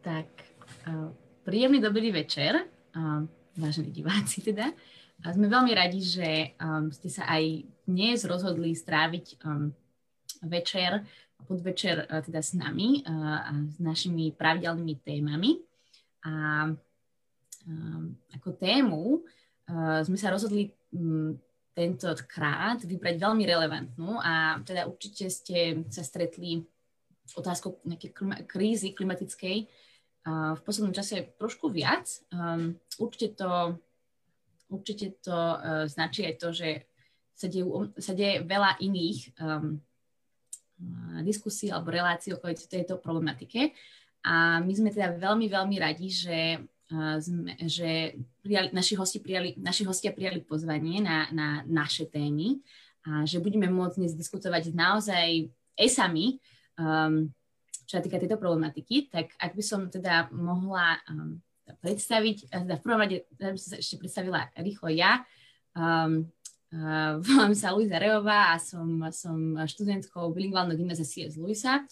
tak uh, príjemný dobrý večer, uh, vážení diváci teda. A sme veľmi radi, že um, ste sa aj dnes rozhodli stráviť večer, podvečer teda s nami a s našimi pravidelnými témami. A ako tému sme sa rozhodli um, tentokrát vybrať veľmi relevantnú a teda určite ste sa stretli otázkou nejakej krízy klimatickej v poslednom čase trošku viac. Um, určite to, určite to uh, značí aj to, že sa, dejú, sa deje veľa iných um, diskusí alebo relácií okolo tejto problematike. A my sme teda veľmi, veľmi radi, že, uh, sme, že prijali, naši, hosti prijali, naši hostia prijali pozvanie na, na naše témy a že budeme môcť dnes diskutovať naozaj esami um, čo sa týka tejto problematiky, tak ak by som teda mohla um, predstaviť, teda v prvom rade by som sa ešte predstavila rýchlo ja. Um, uh, volám sa Luisa Reová a som, som študentkou bilingválneho gymnázia C.S. Luisa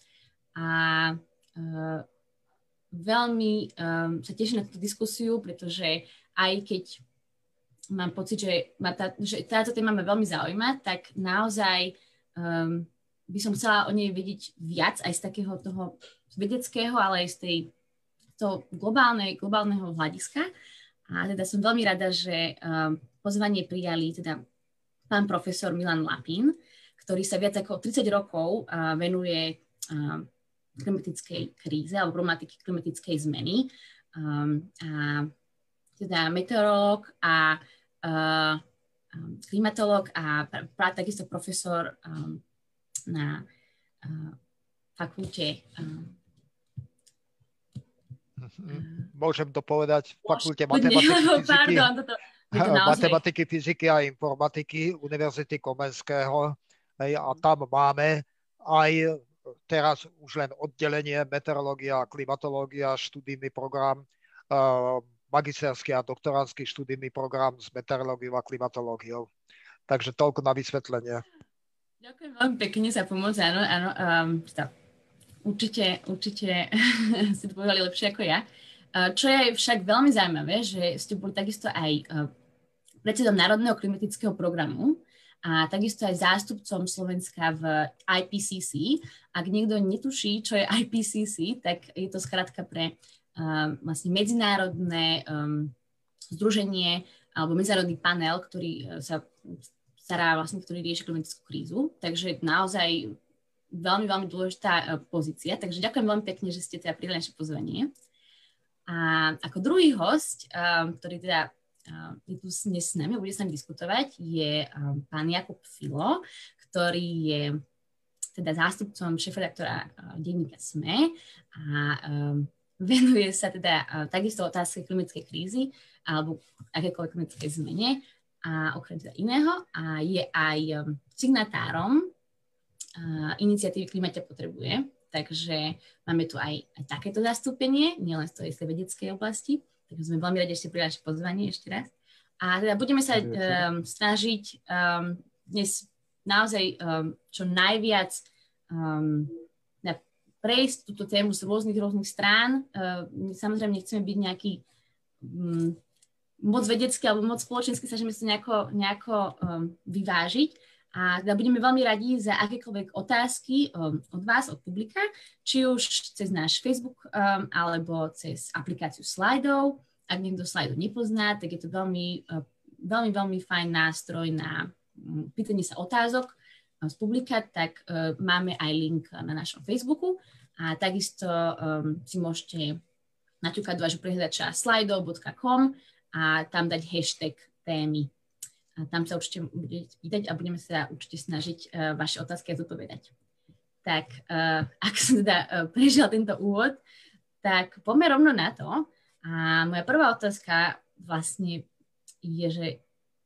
a uh, veľmi um, sa teším na túto diskusiu, pretože aj keď mám pocit, že, ma tá, že táto téma ma veľmi zaujíma, tak naozaj um, by som chcela o nej vedieť viac aj z takého toho vedeckého, ale aj z tej toho globálnej, globálneho hľadiska. A teda som veľmi rada, že um, pozvanie prijali teda pán profesor Milan Lapín, ktorý sa viac ako 30 rokov uh, venuje uh, klimatickej kríze alebo problematiky klimatickej zmeny. Um, a teda meteorológ a uh, klimatológ a pra, takisto profesor na uh, fakulte uh, Môžem to povedať v fakulte matematiky, matematiky, fyziky a informatiky Univerzity Komenského. A tam máme aj teraz už len oddelenie meteorológia a klimatológia, študijný program, magisterský a doktorantský študijný program s meteorológiou a klimatológiou. Takže toľko na vysvetlenie. Ďakujem veľmi pekne za pomoc, áno, áno. Um, určite, určite ste to povedali lepšie ako ja. Uh, čo je však veľmi zaujímavé, že ste boli takisto aj uh, predsedom Národného klimatického programu a takisto aj zástupcom Slovenska v IPCC. Ak niekto netuší, čo je IPCC, tak je to skrátka pre uh, vlastne medzinárodné um, združenie alebo medzinárodný panel, ktorý sa stará vlastne, ktorý rieši klimatickú krízu. Takže naozaj veľmi, veľmi dôležitá e, pozícia. Takže ďakujem veľmi pekne, že ste teda prijali naše pozvanie. A ako druhý host, um, ktorý teda um, je tu dnes s nami bude s nami diskutovať, je um, pán Jakub Filo, ktorý je teda zástupcom šéf-redaktora uh, denníka SME a um, venuje sa teda uh, takisto otázke klimatickej krízy alebo akékoľvek klimatickej zmene a okrem teda iného a je aj um, signatárom iniciatívy Klimaťa potrebuje, takže máme tu aj, aj takéto zastúpenie, nielen z tej vedeckej oblasti, takže sme veľmi radi, že ste prijali pozvanie ešte raz. A teda budeme sa um, snažiť um, dnes naozaj um, čo najviac um, prejsť túto tému z rôznych, rôznych strán. Uh, samozrejme, nechceme byť nejaký um, moc vedecky alebo moc spoločensky sa nejako, nejako um, vyvážiť. A teda budeme veľmi radi za akékoľvek otázky um, od vás, od publika, či už cez náš Facebook um, alebo cez aplikáciu slajdov. Ak niekto slajdov nepozná, tak je to veľmi, uh, veľmi, veľmi fajn nástroj na um, pýtanie sa otázok uh, z publika, tak uh, máme aj link na našom Facebooku a takisto um, si môžete naťukať do vášho prehľadača slajdov.com a tam dať hashtag témy. A tam sa určite budete pýtať a budeme sa určite snažiť uh, vaše otázky zodpovedať. Tak uh, ak som teda uh, prežil tento úvod, tak poďme rovno na to. A moja prvá otázka vlastne je, že,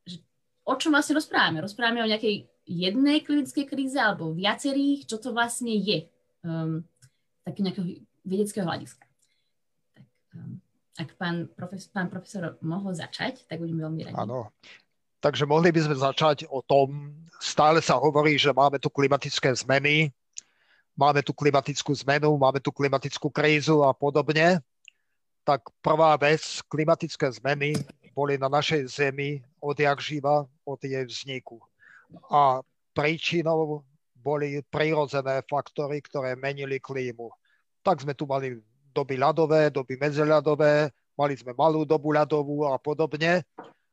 že o čom vlastne rozprávame? Rozprávame o nejakej jednej klinickej kríze alebo viacerých? Čo to vlastne je? Um, také nejakého vedeckého hľadiska. Tak, um, ak pán, profes, pán profesor mohol začať, tak budem veľmi radi. Áno. Takže mohli by sme začať o tom, stále sa hovorí, že máme tu klimatické zmeny, máme tu klimatickú zmenu, máme tu klimatickú krízu a podobne. tak prvá vec, klimatické zmeny boli na našej Zemi odjak živa, od jej vzniku. A príčinou boli prirodzené faktory, ktoré menili klímu. Tak sme tu mali doby ľadové, doby medziľadové, mali sme malú dobu ľadovú a podobne.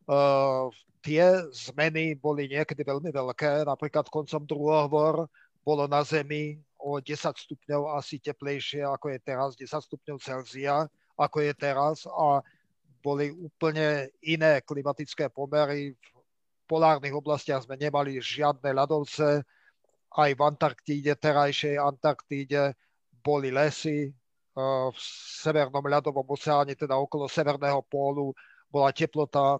Uh, tie zmeny boli niekedy veľmi veľké. Napríklad koncom druhého bolo na Zemi o 10 stupňov asi teplejšie, ako je teraz, 10 stupňov Celzia ako je teraz a boli úplne iné klimatické pomery. V polárnych oblastiach sme nemali žiadne ľadovce, aj v Antarktíde, terajšej Antarktíde boli lesy, v Severnom ľadovom oceáne, teda okolo Severného pólu, bola teplota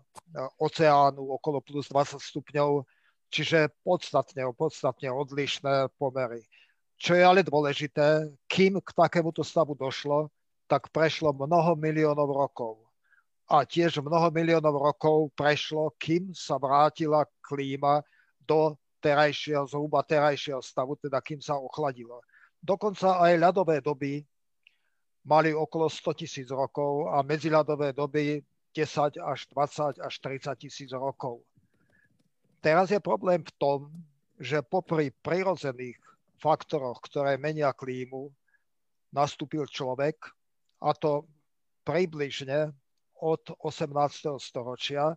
oceánu okolo plus 20 stupňov, čiže podstatne, podstatne odlišné pomery. Čo je ale dôležité, kým k takémuto stavu došlo, tak prešlo mnoho miliónov rokov. A tiež mnoho miliónov rokov prešlo, kým sa vrátila klíma do terajšieho, zhruba terajšieho stavu, teda kým sa ochladilo. Dokonca aj ľadové doby mali okolo 100 tisíc rokov a medziľadové doby 10 až 20 až 30 tisíc rokov. Teraz je problém v tom, že popri prirodzených faktoroch, ktoré menia klímu, nastúpil človek, a to približne od 18. storočia,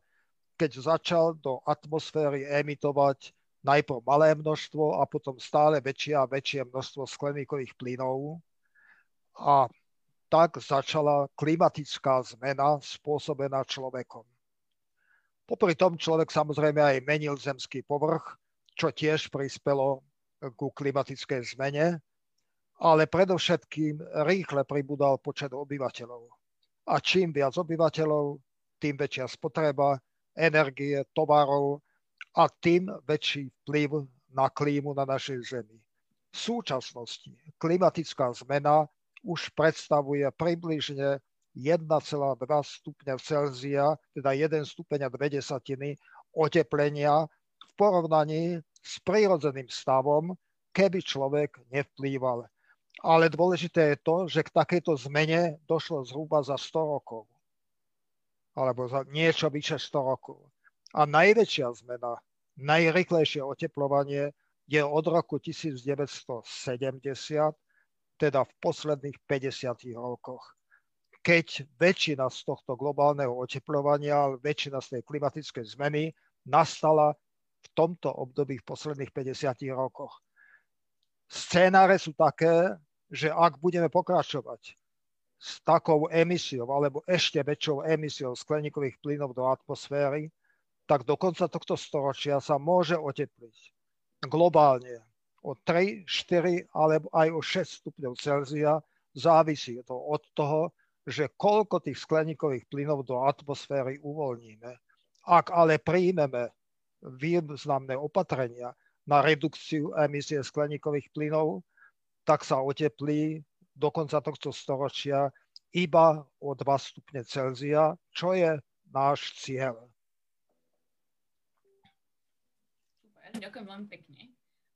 keď začal do atmosféry emitovať najprv malé množstvo a potom stále väčšie a väčšie množstvo skleníkových plynov. A tak začala klimatická zmena spôsobená človekom. Popri tom človek samozrejme aj menil zemský povrch, čo tiež prispelo ku klimatickej zmene ale predovšetkým rýchle pribudal počet obyvateľov. A čím viac obyvateľov, tým väčšia spotreba energie, tovarov a tým väčší vplyv na klímu na našej Zemi. V súčasnosti klimatická zmena už predstavuje približne 1,2 stupňa Celzia, teda 1 stupeň a 2 desatiny oteplenia v porovnaní s prírodzeným stavom, keby človek nevplýval ale dôležité je to, že k takejto zmene došlo zhruba za 100 rokov. Alebo za niečo vyše 100 rokov. A najväčšia zmena, najrychlejšie oteplovanie je od roku 1970, teda v posledných 50 rokoch. Keď väčšina z tohto globálneho oteplovania, väčšina z tej klimatickej zmeny nastala v tomto období v posledných 50 rokoch. Scénáre sú také, že ak budeme pokračovať s takou emisiou alebo ešte väčšou emisiou skleníkových plynov do atmosféry, tak do konca tohto storočia sa môže otepliť globálne o 3, 4 alebo aj o 6 stupňov Celzia. Závisí to od toho, že koľko tých skleníkových plynov do atmosféry uvoľníme. Ak ale príjmeme významné opatrenia, na redukciu emisie skleníkových plynov, tak sa oteplí do konca tohto storočia iba o 2 stupne Celzia, čo je náš cieľ. Ďakujem veľmi pekne.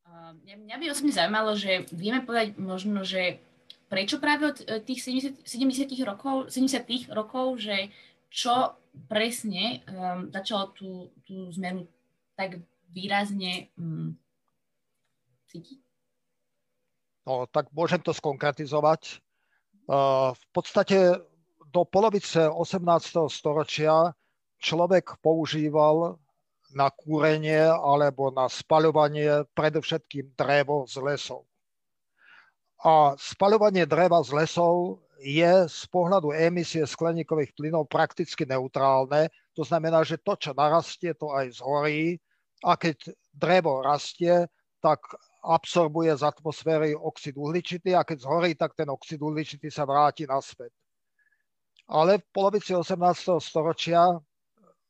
Mňa, mňa by osobne zaujímalo, že vieme povedať možno, že prečo práve od e, tých 70, 70 rokov, 70 rokov, že čo presne um, začalo tú, tú zmenu tak výrazne um, cítiť? No, tak môžem to skonkretizovať. Uh, v podstate do polovice 18. storočia človek používal na kúrenie alebo na spaľovanie predovšetkým drevo z lesov. A spaľovanie dreva z lesov je z pohľadu emisie skleníkových plynov prakticky neutrálne. To znamená, že to, čo narastie, to aj zhorí a keď drevo rastie, tak absorbuje z atmosféry oxid uhličitý a keď zhorí, tak ten oxid uhličitý sa vráti naspäť. Ale v polovici 18. storočia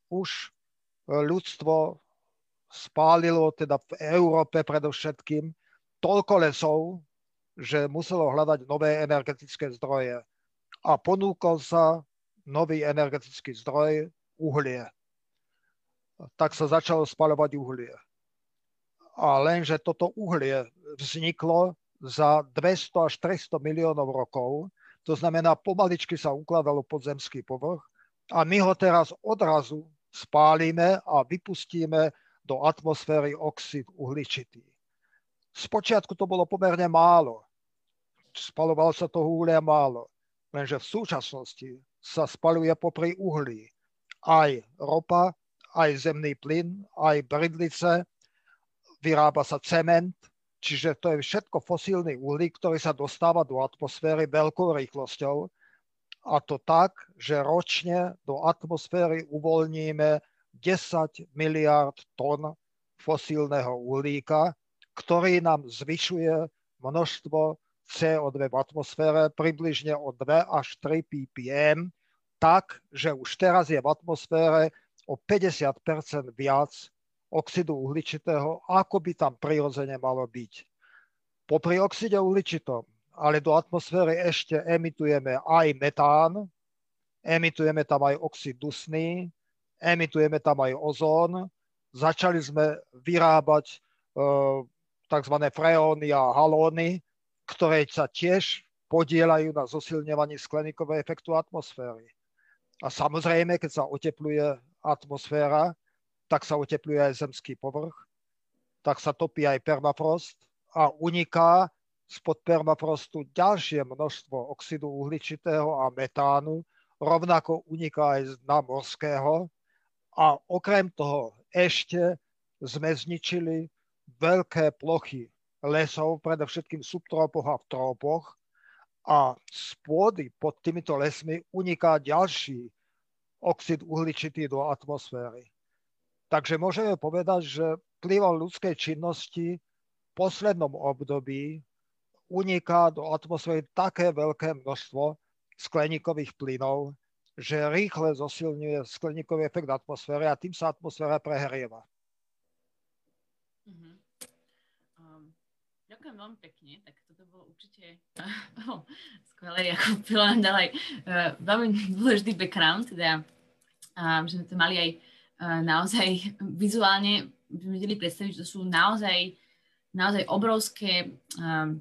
už ľudstvo spálilo, teda v Európe predovšetkým, toľko lesov, že muselo hľadať nové energetické zdroje. A ponúkol sa nový energetický zdroj uhlie tak sa začalo spaľovať uhlie. A lenže toto uhlie vzniklo za 200 až 300 miliónov rokov. To znamená, pomaličky sa ukladalo podzemský povrch a my ho teraz odrazu spálime a vypustíme do atmosféry oxid uhličitý. Spočiatku to bolo pomerne málo. Spalovalo sa toho uhlia málo. Lenže v súčasnosti sa spaluje popri uhlí aj ropa, aj zemný plyn, aj bridlice, vyrába sa cement, čiže to je všetko fosílny uhlík, ktorý sa dostáva do atmosféry veľkou rýchlosťou a to tak, že ročne do atmosféry uvoľníme 10 miliard tón fosílneho uhlíka, ktorý nám zvyšuje množstvo CO2 v atmosfére približne o 2 až 3 ppm, tak, že už teraz je v atmosfére o 50% viac oxidu uhličitého, ako by tam prirodzene malo byť. Popri oxide uhličitom, ale do atmosféry ešte emitujeme aj metán, emitujeme tam aj oxid dusný, emitujeme tam aj ozón. Začali sme vyrábať e, tzv. freóny a halóny, ktoré sa tiež podielajú na zosilňovaní skleníkového efektu atmosféry. A samozrejme, keď sa otepluje atmosféra, tak sa otepluje aj zemský povrch, tak sa topí aj permafrost a uniká spod permafrostu ďalšie množstvo oxidu uhličitého a metánu, rovnako uniká aj z morského. A okrem toho ešte sme zničili veľké plochy lesov, predovšetkým v subtropoch a v tropoch. A z pôdy pod týmito lesmi uniká ďalší oxid uhličitý do atmosféry. Takže môžeme povedať, že vplyvom ľudskej činnosti v poslednom období uniká do atmosféry také veľké množstvo skleníkových plynov, že rýchle zosilňuje skleníkový efekt atmosféry a tým sa atmosféra prehrieva. Uh-huh. Um, ďakujem veľmi pekne, tak toto bolo určite oh, skvelé, ako Pila nám dala aj uh, veľmi dôležitý background, teda uh, že sme to mali aj naozaj vizuálne vedeli predstaviť, že to sú naozaj, naozaj obrovské um,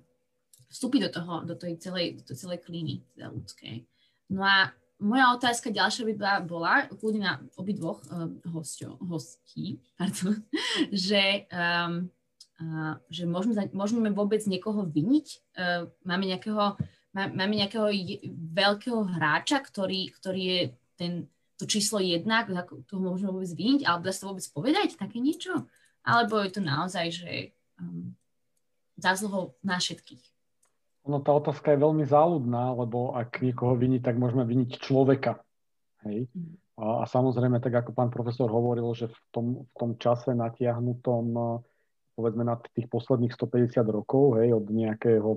vstupy do toho, do tej celej, do tej celej klíny teda ľudskej. No a moja otázka ďalšia by bola, kľudne na obidvoch uh, hostio, hostí, pardon, že, um, uh, že môžeme, môžeme vôbec niekoho vyniť? Uh, máme nejakého, má, máme nejakého je, veľkého hráča, ktorý, ktorý je ten to číslo jednak, ako toho môžeme vôbec vyniť, alebo dá sa vôbec povedať také niečo? Alebo je to naozaj, že um, zásluhou na všetkých? No tá otázka je veľmi záľudná, lebo ak niekoho vyniť, tak môžeme vyniť človeka. Hej? A, a samozrejme, tak ako pán profesor hovoril, že v tom, v tom čase natiahnutom povedzme na tých posledných 150 rokov, hej, od nejakého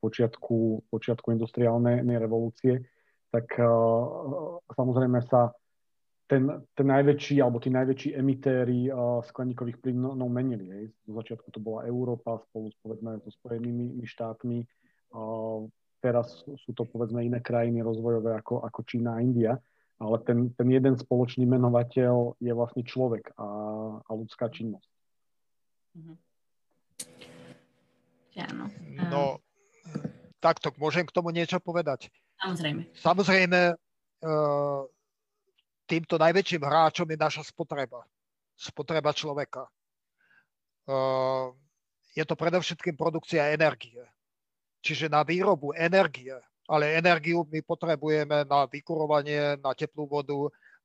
počiatku, počiatku industriálnej revolúcie, tak uh, samozrejme sa ten, ten najväčší alebo tí najväčší emitéri uh, skleníkových plynov menili. Hej. Do začiatku to bola Európa spolu s, povedzme, so Spojenými štátmi. Teraz sú to povedzme iné krajiny rozvojové ako, ako Čína a India. Ale ten, ten jeden spoločný menovateľ je vlastne človek a, a ľudská činnosť. Mm-hmm. No, takto, môžem k tomu niečo povedať. Samozrejme. Samozrejme, e, týmto najväčším hráčom je naša spotreba. Spotreba človeka. E, je to predovšetkým produkcia energie. Čiže na výrobu energie, ale energiu my potrebujeme na vykurovanie, na teplú vodu,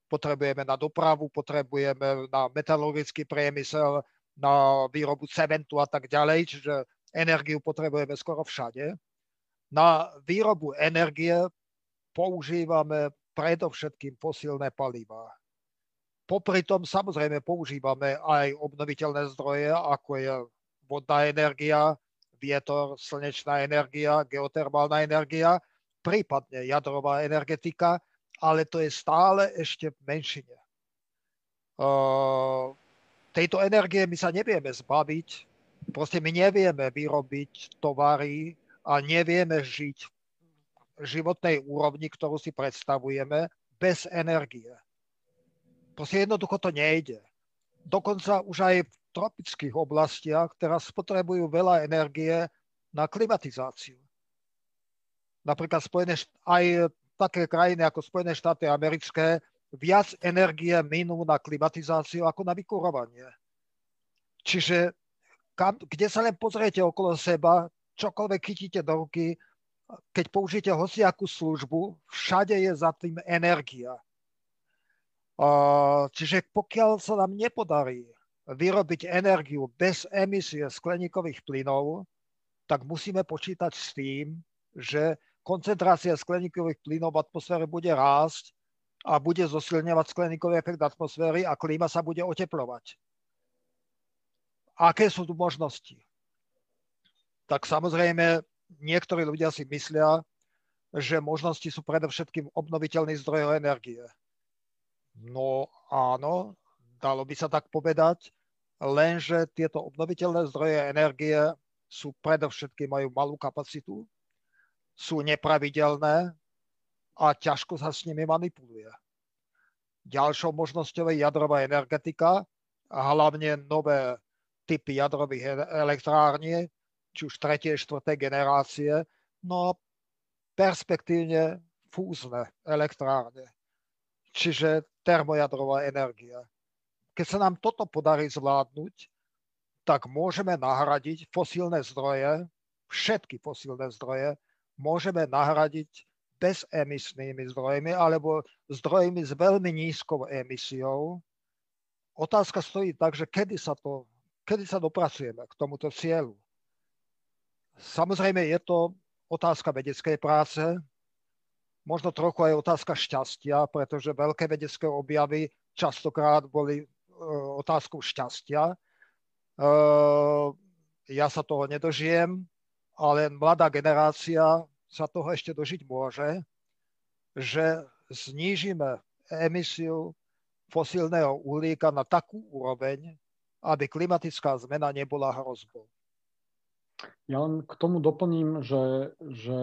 potrebujeme na dopravu, potrebujeme na metalurgický priemysel, na výrobu cementu a tak ďalej, čiže energiu potrebujeme skoro všade. Na výrobu energie používame predovšetkým fosílne palivá. Popri tom samozrejme používame aj obnoviteľné zdroje, ako je vodná energia, vietor, slnečná energia, geotermálna energia, prípadne jadrová energetika, ale to je stále ešte v menšine. Tejto energie my sa nevieme zbaviť, proste my nevieme vyrobiť tovary a nevieme žiť v životnej úrovni, ktorú si predstavujeme, bez energie. Proste jednoducho to nejde. Dokonca už aj v tropických oblastiach teraz spotrebujú veľa energie na klimatizáciu. napríklad Spojené, aj také krajiny ako Spojené štáty americké viac energie minú na klimatizáciu ako na vykurovanie. Čiže kam, kde sa len pozriete okolo seba, čokoľvek chytíte do ruky, keď použijete hociakú službu, všade je za tým energia. Čiže pokiaľ sa nám nepodarí vyrobiť energiu bez emisie skleníkových plynov, tak musíme počítať s tým, že koncentrácia skleníkových plynov v atmosfére bude rásť a bude zosilňovať skleníkový efekt atmosféry a klíma sa bude oteplovať. Aké sú tu možnosti? Tak samozrejme, niektorí ľudia si myslia, že možnosti sú predovšetkým obnoviteľný zdrojov energie. No áno, dalo by sa tak povedať, lenže tieto obnoviteľné zdroje energie sú predovšetkým, majú malú kapacitu, sú nepravidelné a ťažko sa s nimi manipuluje. Ďalšou možnosťou je jadrová energetika a hlavne nové typy jadrových elektrární, či už tretie, štvrté generácie, no perspektívne fúzne elektrárne čiže termojadrová energia. Keď sa nám toto podarí zvládnuť, tak môžeme nahradiť fosílne zdroje, všetky fosílne zdroje, môžeme nahradiť bezemisnými zdrojmi alebo zdrojmi s veľmi nízkou emisiou. Otázka stojí tak, že kedy sa, to, kedy sa dopracujeme k tomuto cieľu. Samozrejme je to otázka vedeckej práce, možno trochu aj otázka šťastia, pretože veľké vedecké objavy častokrát boli e, otázkou šťastia. E, ja sa toho nedožijem, ale mladá generácia sa toho ešte dožiť môže, že znížime emisiu fosílneho uhlíka na takú úroveň, aby klimatická zmena nebola hrozbou. Ja len k tomu doplním, že, že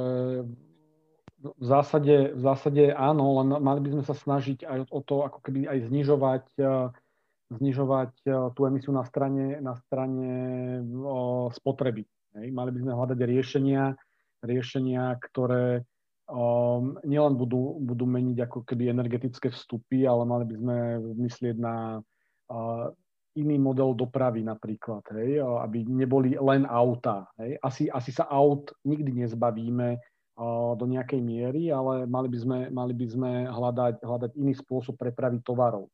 v zásade, v zásade áno, len mali by sme sa snažiť aj o to, ako keby aj znižovať, e, znižovať e, tú emisiu na strane, na strane spotreby. Hej. Mali by sme hľadať riešenia, riešenia, ktoré um, nielen budú, budú meniť ako keby energetické vstupy, ale mali by sme myslieť na uh, iný model dopravy napríklad, hej, aby neboli len auta. Hej. Asi, asi sa aut nikdy nezbavíme, do nejakej miery, ale mali by sme, mali by sme hľadať, hľadať iný spôsob prepravy tovarov.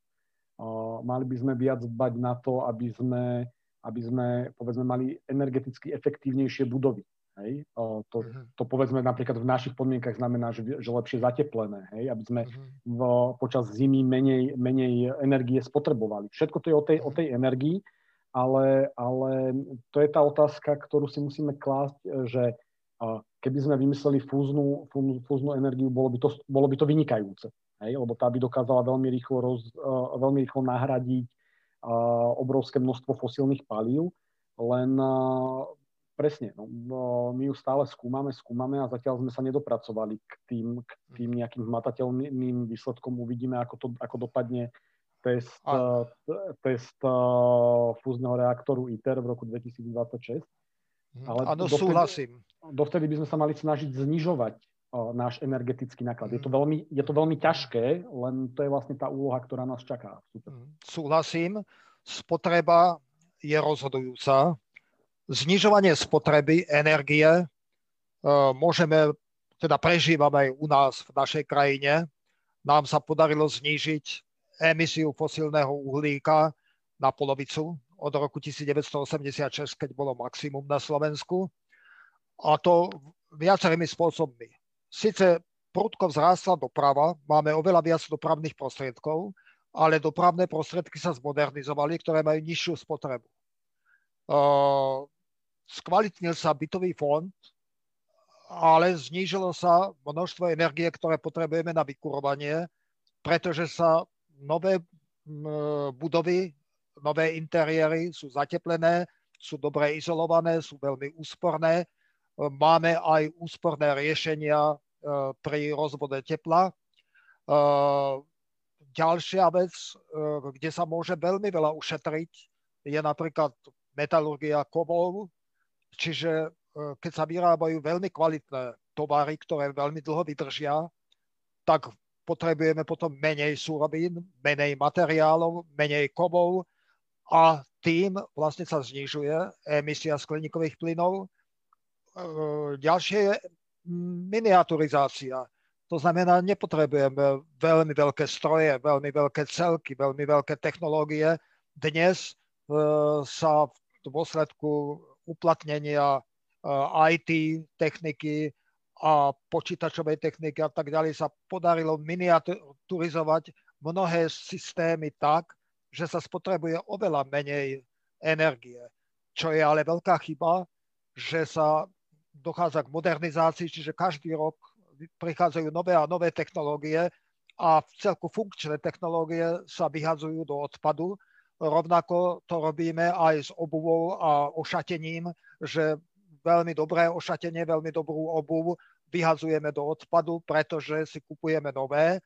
Mali by sme viac dbať na to, aby sme, aby sme povedzme, mali energeticky efektívnejšie budovy. Hej? To, mhm. to povedzme napríklad v našich podmienkach znamená, že, že lepšie zateplené, hej? aby sme mhm. v, počas zimy menej, menej energie spotrebovali. Všetko to je o tej, o tej energii, ale, ale to je tá otázka, ktorú si musíme klásť, že keby sme vymysleli fúznu, fúznu energiu, bolo by to, bolo by to vynikajúce. Hej? Lebo tá by dokázala veľmi rýchlo, roz, uh, veľmi rýchlo nahradiť uh, obrovské množstvo fosílnych palív, len uh, presne, no, my ju stále skúmame, skúmame a zatiaľ sme sa nedopracovali k tým, k tým nejakým hmatateľným výsledkom. Uvidíme, ako, to, ako dopadne test, uh, test uh, fúzneho reaktoru ITER v roku 2026. Mhm. Ale Áno, dovtedy, súhlasím. Dovtedy by sme sa mali snažiť znižovať o, náš energetický náklad. Je to, mhm. veľmi, je to veľmi ťažké, len to je vlastne tá úloha, ktorá nás čaká. Mhm. Súhlasím. Spotreba je rozhodujúca. Znižovanie spotreby energie e, môžeme, teda prežívame aj u nás v našej krajine. Nám sa podarilo znížiť emisiu fosílneho uhlíka na polovicu od roku 1986, keď bolo maximum na Slovensku. A to viacerými spôsobmi. Sice prudko vzrástla doprava, máme oveľa viac dopravných prostriedkov, ale dopravné prostriedky sa zmodernizovali, ktoré majú nižšiu spotrebu. Skvalitnil sa bytový fond, ale znížilo sa množstvo energie, ktoré potrebujeme na vykurovanie, pretože sa nové budovy nové interiéry sú zateplené, sú dobre izolované, sú veľmi úsporné. Máme aj úsporné riešenia e, pri rozvode tepla. E, ďalšia vec, e, kde sa môže veľmi veľa ušetriť, je napríklad metalurgia kovov, čiže keď sa vyrábajú veľmi kvalitné tovary, ktoré veľmi dlho vydržia, tak potrebujeme potom menej súrovín, menej materiálov, menej kovov a tým vlastne sa znižuje emisia skleníkových plynov. E, ďalšie je miniaturizácia. To znamená, nepotrebujeme veľmi veľké stroje, veľmi veľké celky, veľmi veľké technológie. Dnes e, sa v dôsledku uplatnenia e, IT techniky a počítačovej techniky a tak ďalej sa podarilo miniaturizovať mnohé systémy tak, že sa spotrebuje oveľa menej energie. Čo je ale veľká chyba, že sa dochádza k modernizácii, čiže každý rok prichádzajú nové a nové technológie a v celku funkčné technológie sa vyhadzujú do odpadu. Rovnako to robíme aj s obuvou a ošatením, že veľmi dobré ošatenie, veľmi dobrú obuv vyhazujeme do odpadu, pretože si kupujeme nové.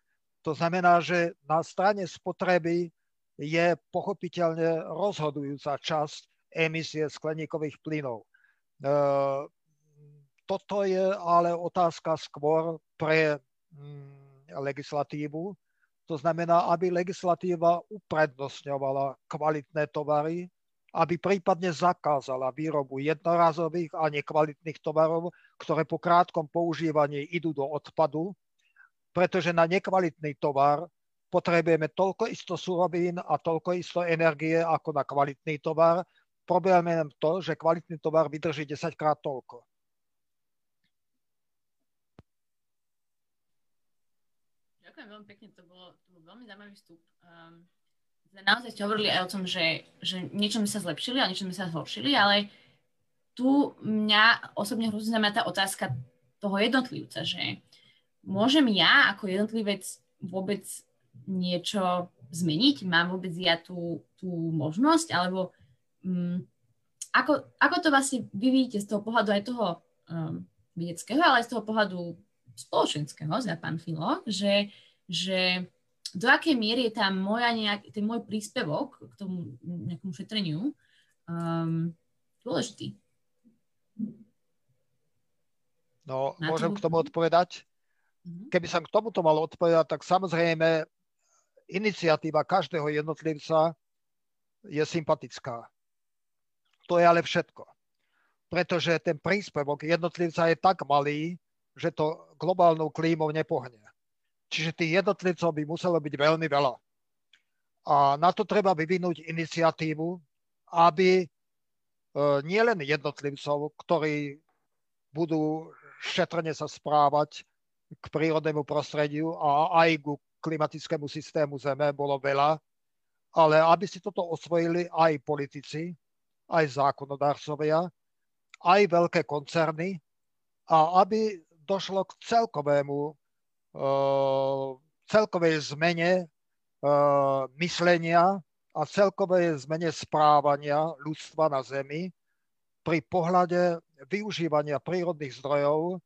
To znamená, že na strane spotreby je pochopiteľne rozhodujúca časť emisie skleníkových plynov. E, toto je ale otázka skôr pre mm, legislatívu. To znamená, aby legislatíva uprednostňovala kvalitné tovary, aby prípadne zakázala výrobu jednorazových a nekvalitných tovarov, ktoré po krátkom používaní idú do odpadu, pretože na nekvalitný tovar potrebujeme toľko isto surovín a toľko isto energie ako na kvalitný tovar. Problém je to, že kvalitný tovar vydrží 10 krát toľko. Ďakujem veľmi pekne, to bol, to bol veľmi zaujímavý vstup. Um, naozaj ste hovorili aj o tom, že, že niečo mi sa zlepšili a niečo mi sa zhoršili, ale tu mňa osobne hrozne znamená tá otázka toho jednotlivca, že môžem ja ako jednotlivec vôbec niečo zmeniť? Mám vôbec ja tú, tú možnosť? Alebo um, ako, ako to vlastne vy vidíte z toho pohľadu aj toho um, vedeckého, ale aj z toho pohľadu spoločenského, za pán Filo, že, že do akej miery je tam moja nejak, ten môj príspevok k tomu nejakému šetreniu um, dôležitý? No, Na môžem to... k tomu odpovedať? Mhm. Keby som k tomuto mal odpovedať, tak samozrejme iniciatíva každého jednotlivca je sympatická. To je ale všetko. Pretože ten príspevok jednotlivca je tak malý, že to globálnou klímou nepohne. Čiže tých jednotlivcov by muselo byť veľmi veľa. A na to treba vyvinúť iniciatívu, aby e, nielen jednotlivcov, ktorí budú šetrne sa správať k prírodnému prostrediu a aj ku klimatickému systému Zeme bolo veľa, ale aby si toto osvojili aj politici, aj zákonodárcovia, aj veľké koncerny a aby došlo k celkovému Eh, celkovej zmene eh, myslenia a celkovej zmene správania ľudstva na Zemi pri pohľade využívania prírodných zdrojov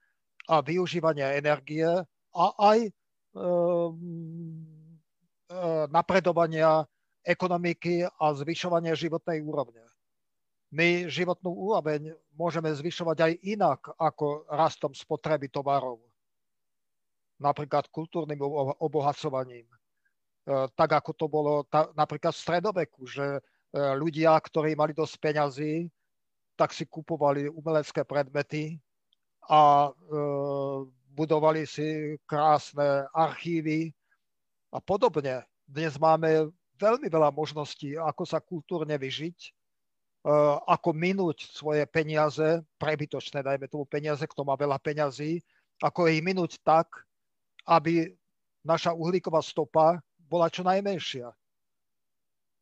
a využívania energie a aj napredovania ekonomiky a zvyšovania životnej úrovne. My životnú úroveň môžeme zvyšovať aj inak ako rastom spotreby tovarov napríklad kultúrnym obohacovaním. E, tak ako to bolo napríklad v stredoveku, že e, ľudia, ktorí mali dosť peňazí, tak si kupovali umelecké predmety a e, budovali si krásne archívy a podobne. Dnes máme veľmi veľa možností, ako sa kultúrne vyžiť, ako minúť svoje peniaze, prebytočné, dajme tomu peniaze, kto má veľa peňazí, ako ich minúť tak, aby naša uhlíková stopa bola čo najmenšia.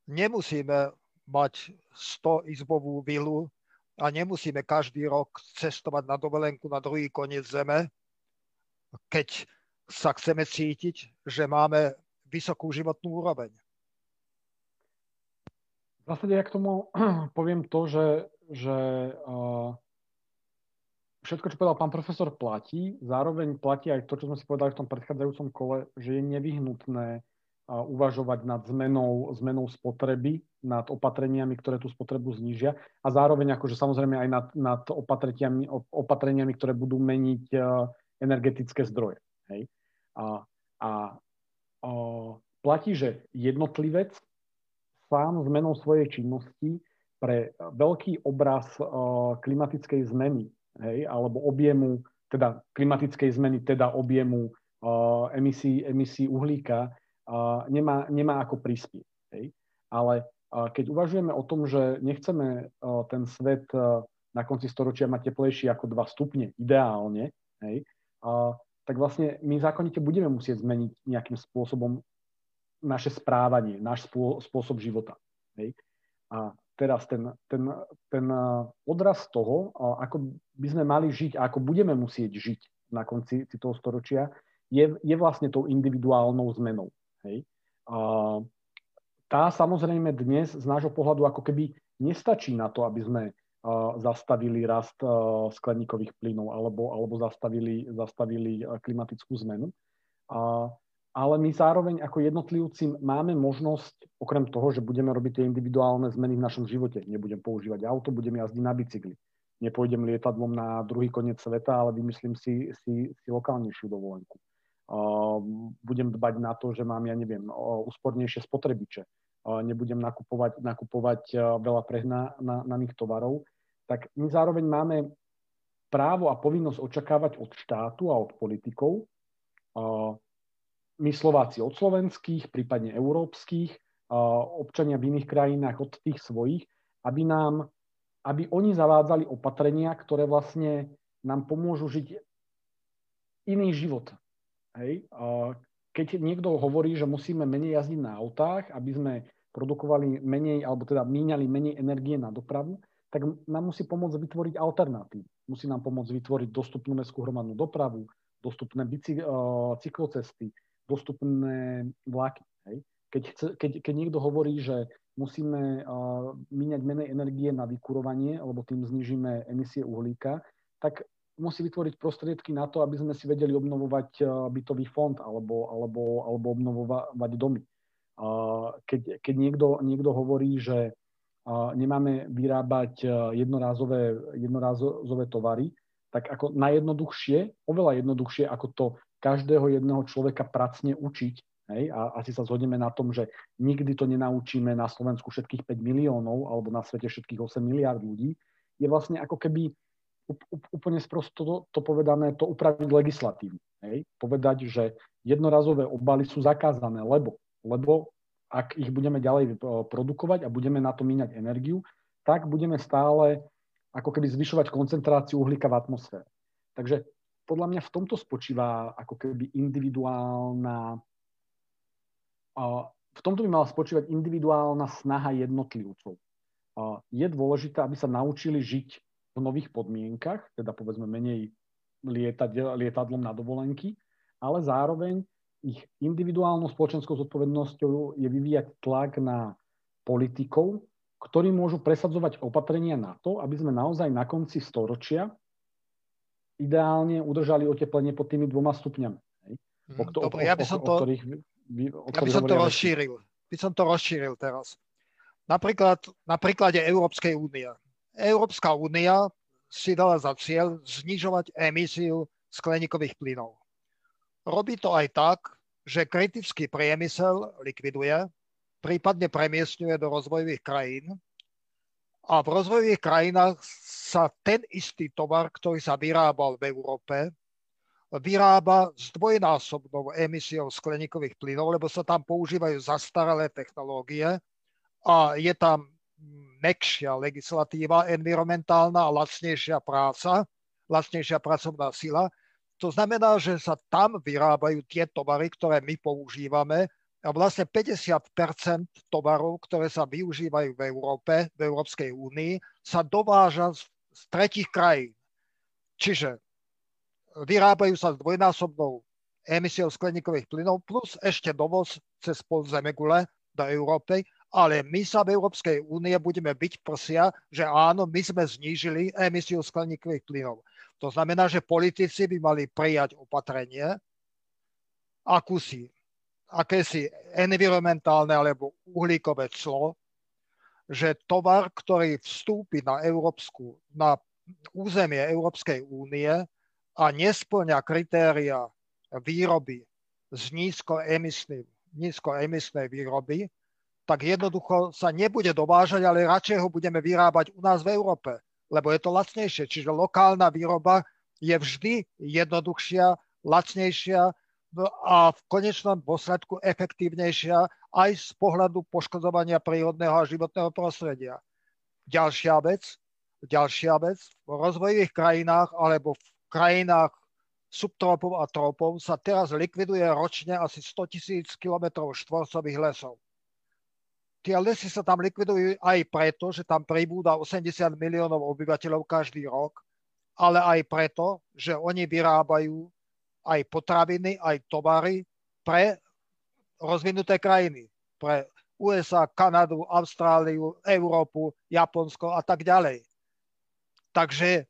Nemusíme mať 100 izbovú vilu a nemusíme každý rok cestovať na dovolenku na druhý koniec zeme, keď sa chceme cítiť, že máme vysokú životnú úroveň. V zásade ja k tomu poviem to, že, že všetko, čo povedal pán profesor, platí. Zároveň platí aj to, čo sme si povedali v tom predchádzajúcom kole, že je nevyhnutné uvažovať nad zmenou, zmenou spotreby, nad opatreniami, ktoré tú spotrebu znížia a zároveň akože samozrejme aj nad, nad opatreniami, opatreniami, ktoré budú meniť energetické zdroje. Hej? A, a, a platí, že jednotlivec sám zmenou svojej činnosti pre veľký obraz klimatickej zmeny hej, alebo objemu, teda klimatickej zmeny, teda objemu emisí, emisí uhlíka, nemá, nemá ako prispieť. Hej. Ale keď uvažujeme o tom, že nechceme ten svet na konci storočia mať teplejší ako 2 stupne, ideálne, hej, tak vlastne my zákonite budeme musieť zmeniť nejakým spôsobom naše správanie, náš spôsob života. Hej. A teraz ten, ten, ten odraz toho, ako by sme mali žiť a ako budeme musieť žiť na konci toho storočia, je, je vlastne tou individuálnou zmenou. Hej. A tá samozrejme dnes z nášho pohľadu ako keby nestačí na to, aby sme zastavili rast skleníkových plynov alebo, alebo zastavili, zastavili klimatickú zmenu. Ale my zároveň ako jednotlivci máme možnosť, okrem toho, že budeme robiť tie individuálne zmeny v našom živote, nebudem používať auto, budem jazdiť na bicykli, nepôjdem lietadlom na druhý koniec sveta, ale vymyslím si, si, si lokálnejšiu dovolenku. Budem dbať na to, že mám, ja neviem, úspornejšie spotrebiče, nebudem nakupovať, nakupovať veľa prehnaných tovarov, tak my zároveň máme právo a povinnosť očakávať od štátu a od politikov, my Slováci od slovenských, prípadne európskych, občania v iných krajinách od tých svojich, aby nám, aby oni zavádzali opatrenia, ktoré vlastne nám pomôžu žiť iný život. Hej? Keď niekto hovorí, že musíme menej jazdiť na autách, aby sme produkovali menej, alebo teda míňali menej energie na dopravu, tak nám musí pomôcť vytvoriť alternatív. Musí nám pomôcť vytvoriť dostupnú mestskú hromadnú dopravu, dostupné bicyk- cyklocesty, dostupné vlaky. Hej. Keď, chce, keď, keď niekto hovorí, že musíme uh, míňať menej energie na vykurovanie, lebo tým znižíme emisie uhlíka, tak musí vytvoriť prostriedky na to, aby sme si vedeli obnovovať uh, bytový fond alebo, alebo, alebo obnovovať domy. Keď, keď niekto, niekto hovorí, že nemáme vyrábať jednorázové, jednorázové tovary, tak ako najjednoduchšie, oveľa jednoduchšie, ako to každého jedného človeka pracne učiť, hej, a asi sa zhodneme na tom, že nikdy to nenaučíme na Slovensku všetkých 5 miliónov alebo na svete všetkých 8 miliard ľudí, je vlastne ako keby úplne sprosto to, to povedané, to upraviť legislatívne. Hej? Povedať, že jednorazové obaly sú zakázané, lebo lebo ak ich budeme ďalej eh, produkovať a budeme na to míňať energiu, tak budeme stále ako keby zvyšovať koncentráciu uhlíka v atmosfére. Takže podľa mňa v tomto spočíva ako keby individuálna v tomto by mala spočívať individuálna snaha jednotlivcov. Je dôležité, aby sa naučili žiť v nových podmienkach, teda povedzme menej lietať lietadlom na dovolenky, ale zároveň ich individuálnou spoločenskou zodpovednosťou je vyvíjať tlak na politikov, ktorí môžu presadzovať opatrenia na to, aby sme naozaj na konci storočia ideálne udržali oteplenie pod tými dvoma stupňami. O, to, Dobre, ja by som to, o ktorých, o ja by som to rozšíril. By som to rozšíril teraz. Napríklad na príklade Európskej únie. Európska únia si dala za cieľ znižovať emisiu skleníkových plynov. Robí to aj tak, že kritický priemysel likviduje, prípadne premiestňuje do rozvojových krajín a v rozvojových krajinách sa ten istý tovar, ktorý sa vyrábal v Európe, vyrába s dvojnásobnou emisiou skleníkových plynov, lebo sa tam používajú zastaralé technológie a je tam mekšia legislatíva environmentálna a lacnejšia práca, lacnejšia pracovná sila to znamená, že sa tam vyrábajú tie tovary, ktoré my používame a vlastne 50% tovarov, ktoré sa využívajú v Európe, v Európskej únii, sa dováža z, z tretich krajín. Čiže vyrábajú sa s dvojnásobnou emisiou skleníkových plynov plus ešte dovoz cez podzemegule do Európy, ale my sa v Európskej únie budeme byť prsia, že áno, my sme znížili emisiu skleníkových plynov. To znamená, že politici by mali prijať opatrenie, akúsi akési environmentálne alebo uhlíkové clo, že tovar, ktorý vstúpi na, európsku, na územie Európskej únie a nesplňa kritéria výroby z nízkoemisnej, nízkoemisnej výroby, tak jednoducho sa nebude dovážať, ale radšej ho budeme vyrábať u nás v Európe, lebo je to lacnejšie. Čiže lokálna výroba je vždy jednoduchšia, lacnejšia a v konečnom dôsledku efektívnejšia aj z pohľadu poškodzovania prírodného a životného prostredia. Ďalšia vec, ďalšia vec, v rozvojových krajinách alebo v krajinách subtropov a tropov sa teraz likviduje ročne asi 100 tisíc km štvorcových lesov. Tie lesy sa tam likvidujú aj preto, že tam pribúda 80 miliónov obyvateľov každý rok, ale aj preto, že oni vyrábajú aj potraviny, aj tovary pre rozvinuté krajiny. Pre USA, Kanadu, Austráliu, Európu, Japonsko a tak ďalej. Takže e,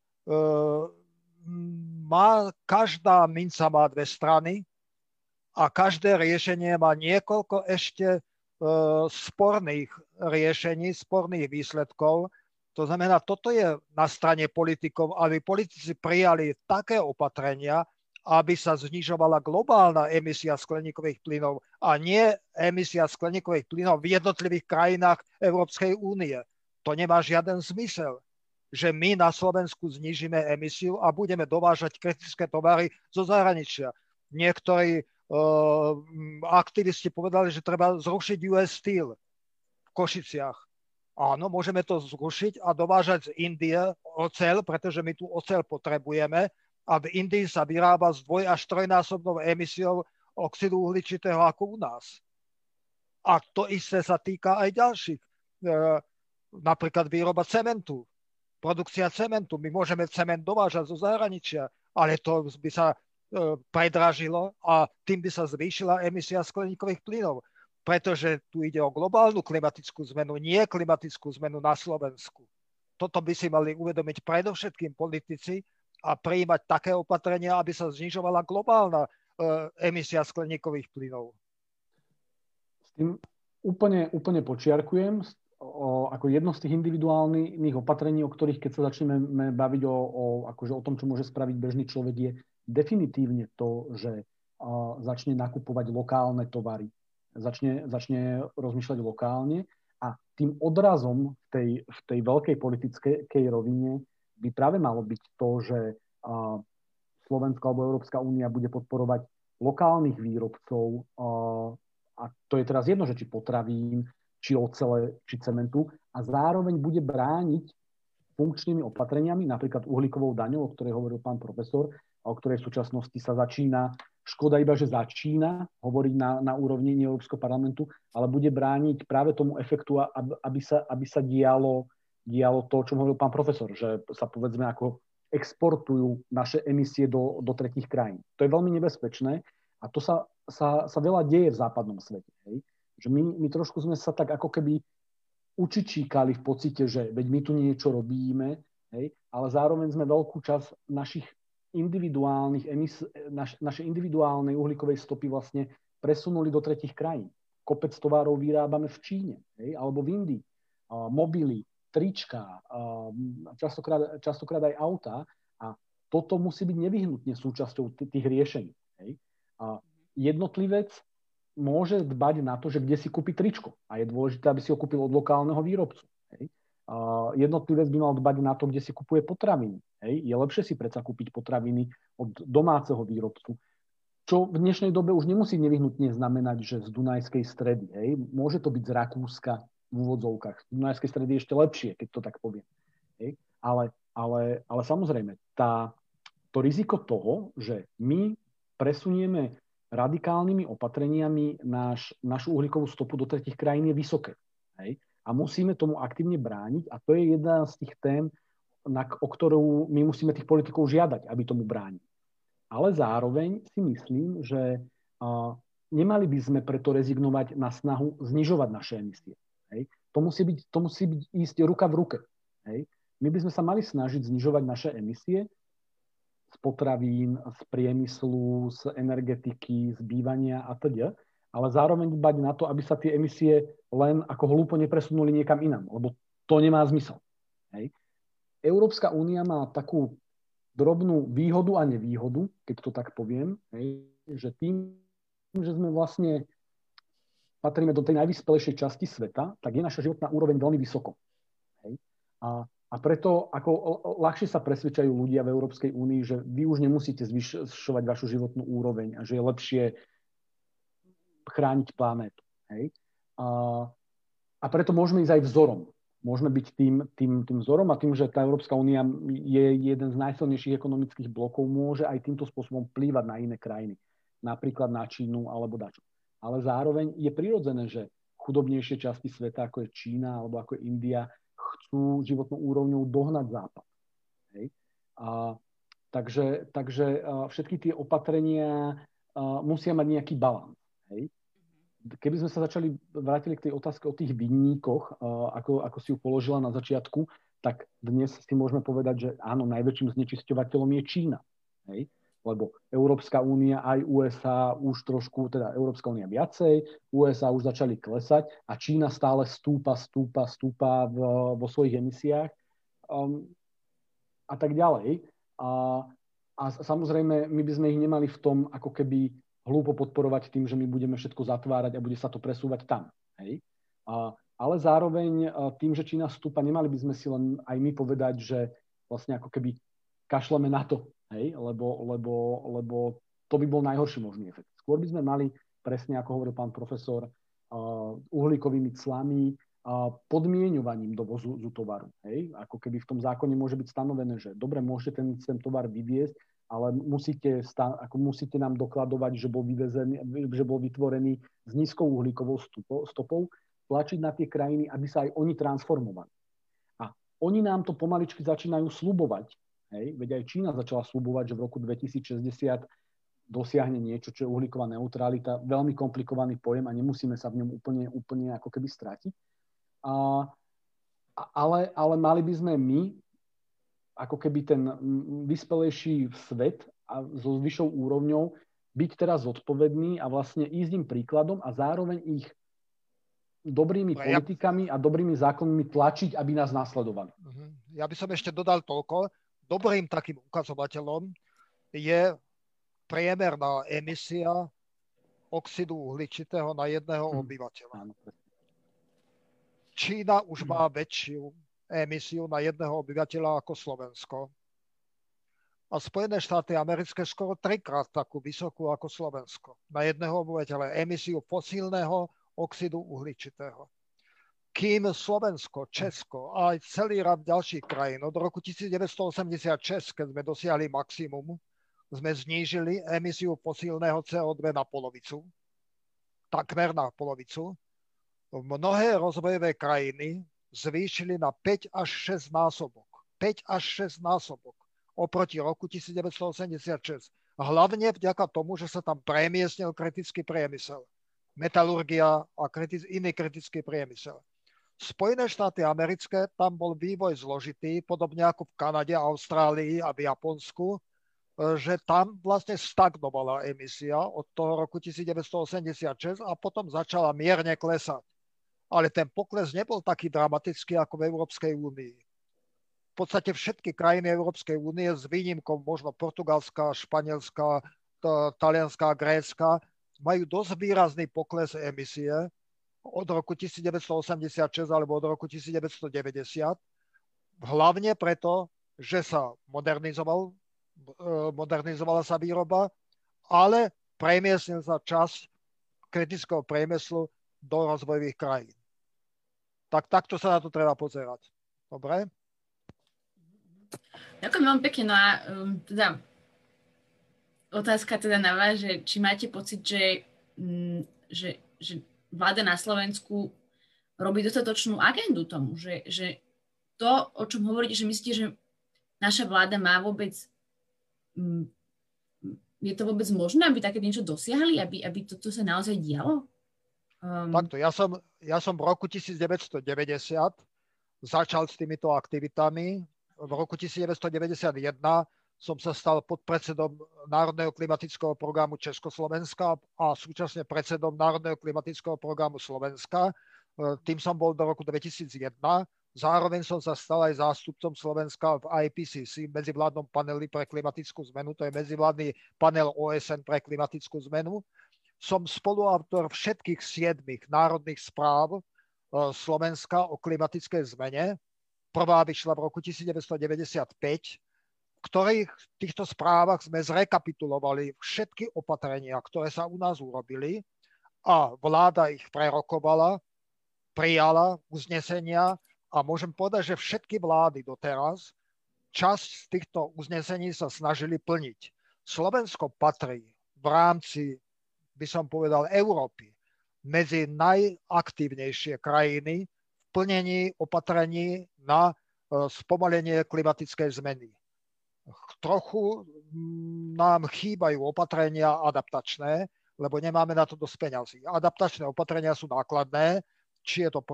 má, každá minca má dve strany a každé riešenie má niekoľko ešte sporných riešení, sporných výsledkov. To znamená, toto je na strane politikov, aby politici prijali také opatrenia, aby sa znižovala globálna emisia skleníkových plynov a nie emisia skleníkových plynov v jednotlivých krajinách Európskej únie. To nemá žiaden zmysel, že my na Slovensku znižíme emisiu a budeme dovážať kritické tovary zo zahraničia. Niektorí aktivisti povedali, že treba zrušiť US Steel v Košiciach. Áno, môžeme to zrušiť a dovážať z Indie ocel, pretože my tu ocel potrebujeme, a v Indii sa vyrába s dvoj až trojnásobnou emisiou oxidu uhličitého ako u nás. A to isté sa týka aj ďalších. E, napríklad výroba cementu, produkcia cementu. My môžeme cement dovážať zo zahraničia, ale to by sa predražilo a tým by sa zvýšila emisia skleníkových plynov. Pretože tu ide o globálnu klimatickú zmenu, nie klimatickú zmenu na Slovensku. Toto by si mali uvedomiť predovšetkým politici, a prijímať také opatrenia, aby sa znižovala globálna e, emisia skleníkových plynov. S tým úplne, úplne počiarkujem, o, ako jedno z tých individuálnych opatrení, o ktorých keď sa začneme baviť o, o, akože o tom, čo môže spraviť bežný človek, je definitívne to, že začne nakupovať lokálne tovary, začne, začne rozmýšľať lokálne a tým odrazom v tej, v tej veľkej politickej rovine by práve malo byť to, že Slovensko alebo Európska únia bude podporovať lokálnych výrobcov a to je teraz jedno, že či potravín, či ocele, či cementu a zároveň bude brániť funkčnými opatreniami, napríklad uhlíkovou daňou, o ktorej hovoril pán profesor, o ktorej v súčasnosti sa začína, škoda iba, že začína hovoriť na, na úrovni Európskeho parlamentu, ale bude brániť práve tomu efektu, aby sa, aby sa dialo dialo to, čo hovoril pán profesor, že sa povedzme ako exportujú naše emisie do, do tretich krajín. To je veľmi nebezpečné a to sa, sa, sa veľa deje v západnom svete. Hej? Že my, my trošku sme sa tak ako keby učičíkali v pocite, že veď my tu niečo robíme, hej? ale zároveň sme veľkú časť našich individuálnych emis, naš, naše individuálnej uhlíkovej stopy vlastne presunuli do tretich krajín. Kopec tovarov vyrábame v Číne hej? alebo v Indii. mobily, trička, častokrát, častokrát aj auta a toto musí byť nevyhnutne súčasťou t- tých riešení. Hej. A jednotlivec môže dbať na to, že kde si kúpi tričko a je dôležité, aby si ho kúpil od lokálneho výrobcu. Hej. A jednotlivec by mal dbať na to, kde si kupuje potraviny. Hej. Je lepšie si predsa kúpiť potraviny od domáceho výrobcu, čo v dnešnej dobe už nemusí nevyhnutne znamenať, že z Dunajskej stredy. Hej. Môže to byť z Rakúska, v úvodzovkách. V Dunajskej stredy ešte lepšie, keď to tak poviem. Hej. Ale, ale, ale samozrejme, tá, to riziko toho, že my presunieme radikálnymi opatreniami náš, našu uhlíkovú stopu do tretich krajín je vysoké. Hej. A musíme tomu aktívne brániť a to je jedna z tých tém, na, o ktorú my musíme tých politikov žiadať, aby tomu brániť. Ale zároveň si myslím, že nemali by sme preto rezignovať na snahu znižovať naše emisie. Hej. To musí byť, to musí byť ísť ruka v ruke. Hej. My by sme sa mali snažiť znižovať naše emisie z potravín, z priemyslu, z energetiky, z bývania a teda, ale zároveň dbať na to, aby sa tie emisie len ako hlúpo nepresunuli niekam inam, lebo to nemá zmysel. Hej. Európska únia má takú drobnú výhodu a nevýhodu, keď to tak poviem, hej, že tým, že sme vlastne patríme do tej najvyspelejšej časti sveta, tak je naša životná úroveň veľmi vysoko. Hej. A, a preto ako ľahšie sa presvedčajú ľudia v Európskej únii, že vy už nemusíte zvyšovať vašu životnú úroveň a že je lepšie chrániť planétu. Hej. A, a preto môžeme ísť aj vzorom. Môžeme byť tým, tým, tým vzorom a tým, že tá Európska únia je jeden z najsilnejších ekonomických blokov, môže aj týmto spôsobom plývať na iné krajiny. Napríklad na Čínu alebo dačo. Ale zároveň je prirodzené, že chudobnejšie časti sveta, ako je Čína alebo ako je India, chcú životnou úrovňou dohnať Západ. Hej? A, takže takže všetky tie opatrenia musia mať nejaký balans. Hej? Keby sme sa začali, vrátili k tej otázke o tých vinníkoch, ako, ako si ju položila na začiatku, tak dnes si môžeme povedať, že áno, najväčším znečisťovateľom je Čína. Hej? Lebo Európska únia aj USA už trošku, teda Európska únia viacej, USA už začali klesať a Čína stále stúpa, stúpa, stúpa v, vo svojich emisiách um, a tak ďalej. A, a samozrejme, my by sme ich nemali v tom ako keby hlúpo podporovať tým, že my budeme všetko zatvárať a bude sa to presúvať tam. Hej? A, ale zároveň tým, že Čína stúpa, nemali by sme si len aj my povedať, že vlastne ako keby kašleme na to, hej? Lebo, lebo, lebo to by bol najhorší možný efekt. Skôr by sme mali, presne ako hovoril pán profesor, uh, uhlíkovými clami, podmienovaním dovozu tovaru. Hej? Ako keby v tom zákone môže byť stanovené, že dobre, môžete ten, ten tovar vyviezť, ale musíte, ako musíte nám dokladovať, že bol, vyvezený, že bol vytvorený s nízkou uhlíkovou stopou, tlačiť na tie krajiny, aby sa aj oni transformovali. A oni nám to pomaličky začínajú slubovať. Hej? Veď aj Čína začala slubovať, že v roku 2060 dosiahne niečo, čo je uhlíková neutralita. Veľmi komplikovaný pojem a nemusíme sa v ňom úplne, úplne ako keby stratiť. A, ale, ale mali by sme my ako keby ten vyspelejší svet a so vyššou úrovňou byť teraz zodpovedný a vlastne ísť im príkladom a zároveň ich dobrými politikami a dobrými zákonmi tlačiť, aby nás nasledovali. Mhm. Ja by som ešte dodal toľko. Dobrým takým ukazovateľom je priemerná emisia oxidu uhličitého na jedného hmm. obyvateľa. Čína už má väčšiu emisiu na jedného obyvateľa ako Slovensko. A Spojené štáty americké skoro trikrát takú vysokú ako Slovensko. Na jedného obyvateľa emisiu fosílneho oxidu uhličitého. Kým Slovensko, Česko a aj celý rad ďalších krajín od roku 1986, keď sme dosiahli maximum, sme znížili emisiu fosílneho CO2 na polovicu, takmer na polovicu. Mnohé rozvojové krajiny zvýšili na 5 až 6 násobok. 5 až 6 násobok oproti roku 1986. Hlavne vďaka tomu, že sa tam premiesnil kritický priemysel. Metalurgia a kritic, iný kritický priemysel. Spojené štáty americké, tam bol vývoj zložitý, podobne ako v Kanade, Austrálii a v Japonsku, že tam vlastne stagnovala emisia od toho roku 1986 a potom začala mierne klesať ale ten pokles nebol taký dramatický ako v Európskej únii. V podstate všetky krajiny Európskej únie s výnimkou možno Portugalska, Španielska, Talianska Grécka majú dosť výrazný pokles emisie od roku 1986 alebo od roku 1990. Hlavne preto, že sa modernizoval, e, modernizovala sa výroba, ale premiesnil sa čas kritického priemyslu do rozvojových krajín. Tak takto sa na to treba pozerať. Dobre? Ďakujem veľmi pekne. No a um, teda otázka teda na vás, že či máte pocit, že, um, že, že vláda na Slovensku robí dostatočnú agendu tomu, že, že to, o čom hovoríte, že myslíte, že naša vláda má vôbec um, je to vôbec možné, aby také niečo dosiahli, aby, aby toto sa naozaj dialo? Um... Takto, ja som, ja som v roku 1990 začal s týmito aktivitami. V roku 1991 som sa stal podpredsedom Národného klimatického programu Československa a súčasne predsedom Národného klimatického programu Slovenska. E, tým som bol do roku 2001. Zároveň som sa stal aj zástupcom Slovenska v IPCC, medzivládnom paneli pre klimatickú zmenu. To je medzivládny panel OSN pre klimatickú zmenu. Som spoluautor všetkých siedmých národných správ e, Slovenska o klimatickej zmene. Prvá vyšla v roku 1995 v ktorých v týchto správach sme zrekapitulovali všetky opatrenia, ktoré sa u nás urobili a vláda ich prerokovala, prijala uznesenia a môžem povedať, že všetky vlády doteraz časť z týchto uznesení sa snažili plniť. Slovensko patrí v rámci, by som povedal, Európy medzi najaktívnejšie krajiny v plnení opatrení na e, spomalenie klimatickej zmeny trochu mm, nám chýbajú opatrenia adaptačné, lebo nemáme na to dosť peňazí. Adaptačné opatrenia sú nákladné, či je to mm,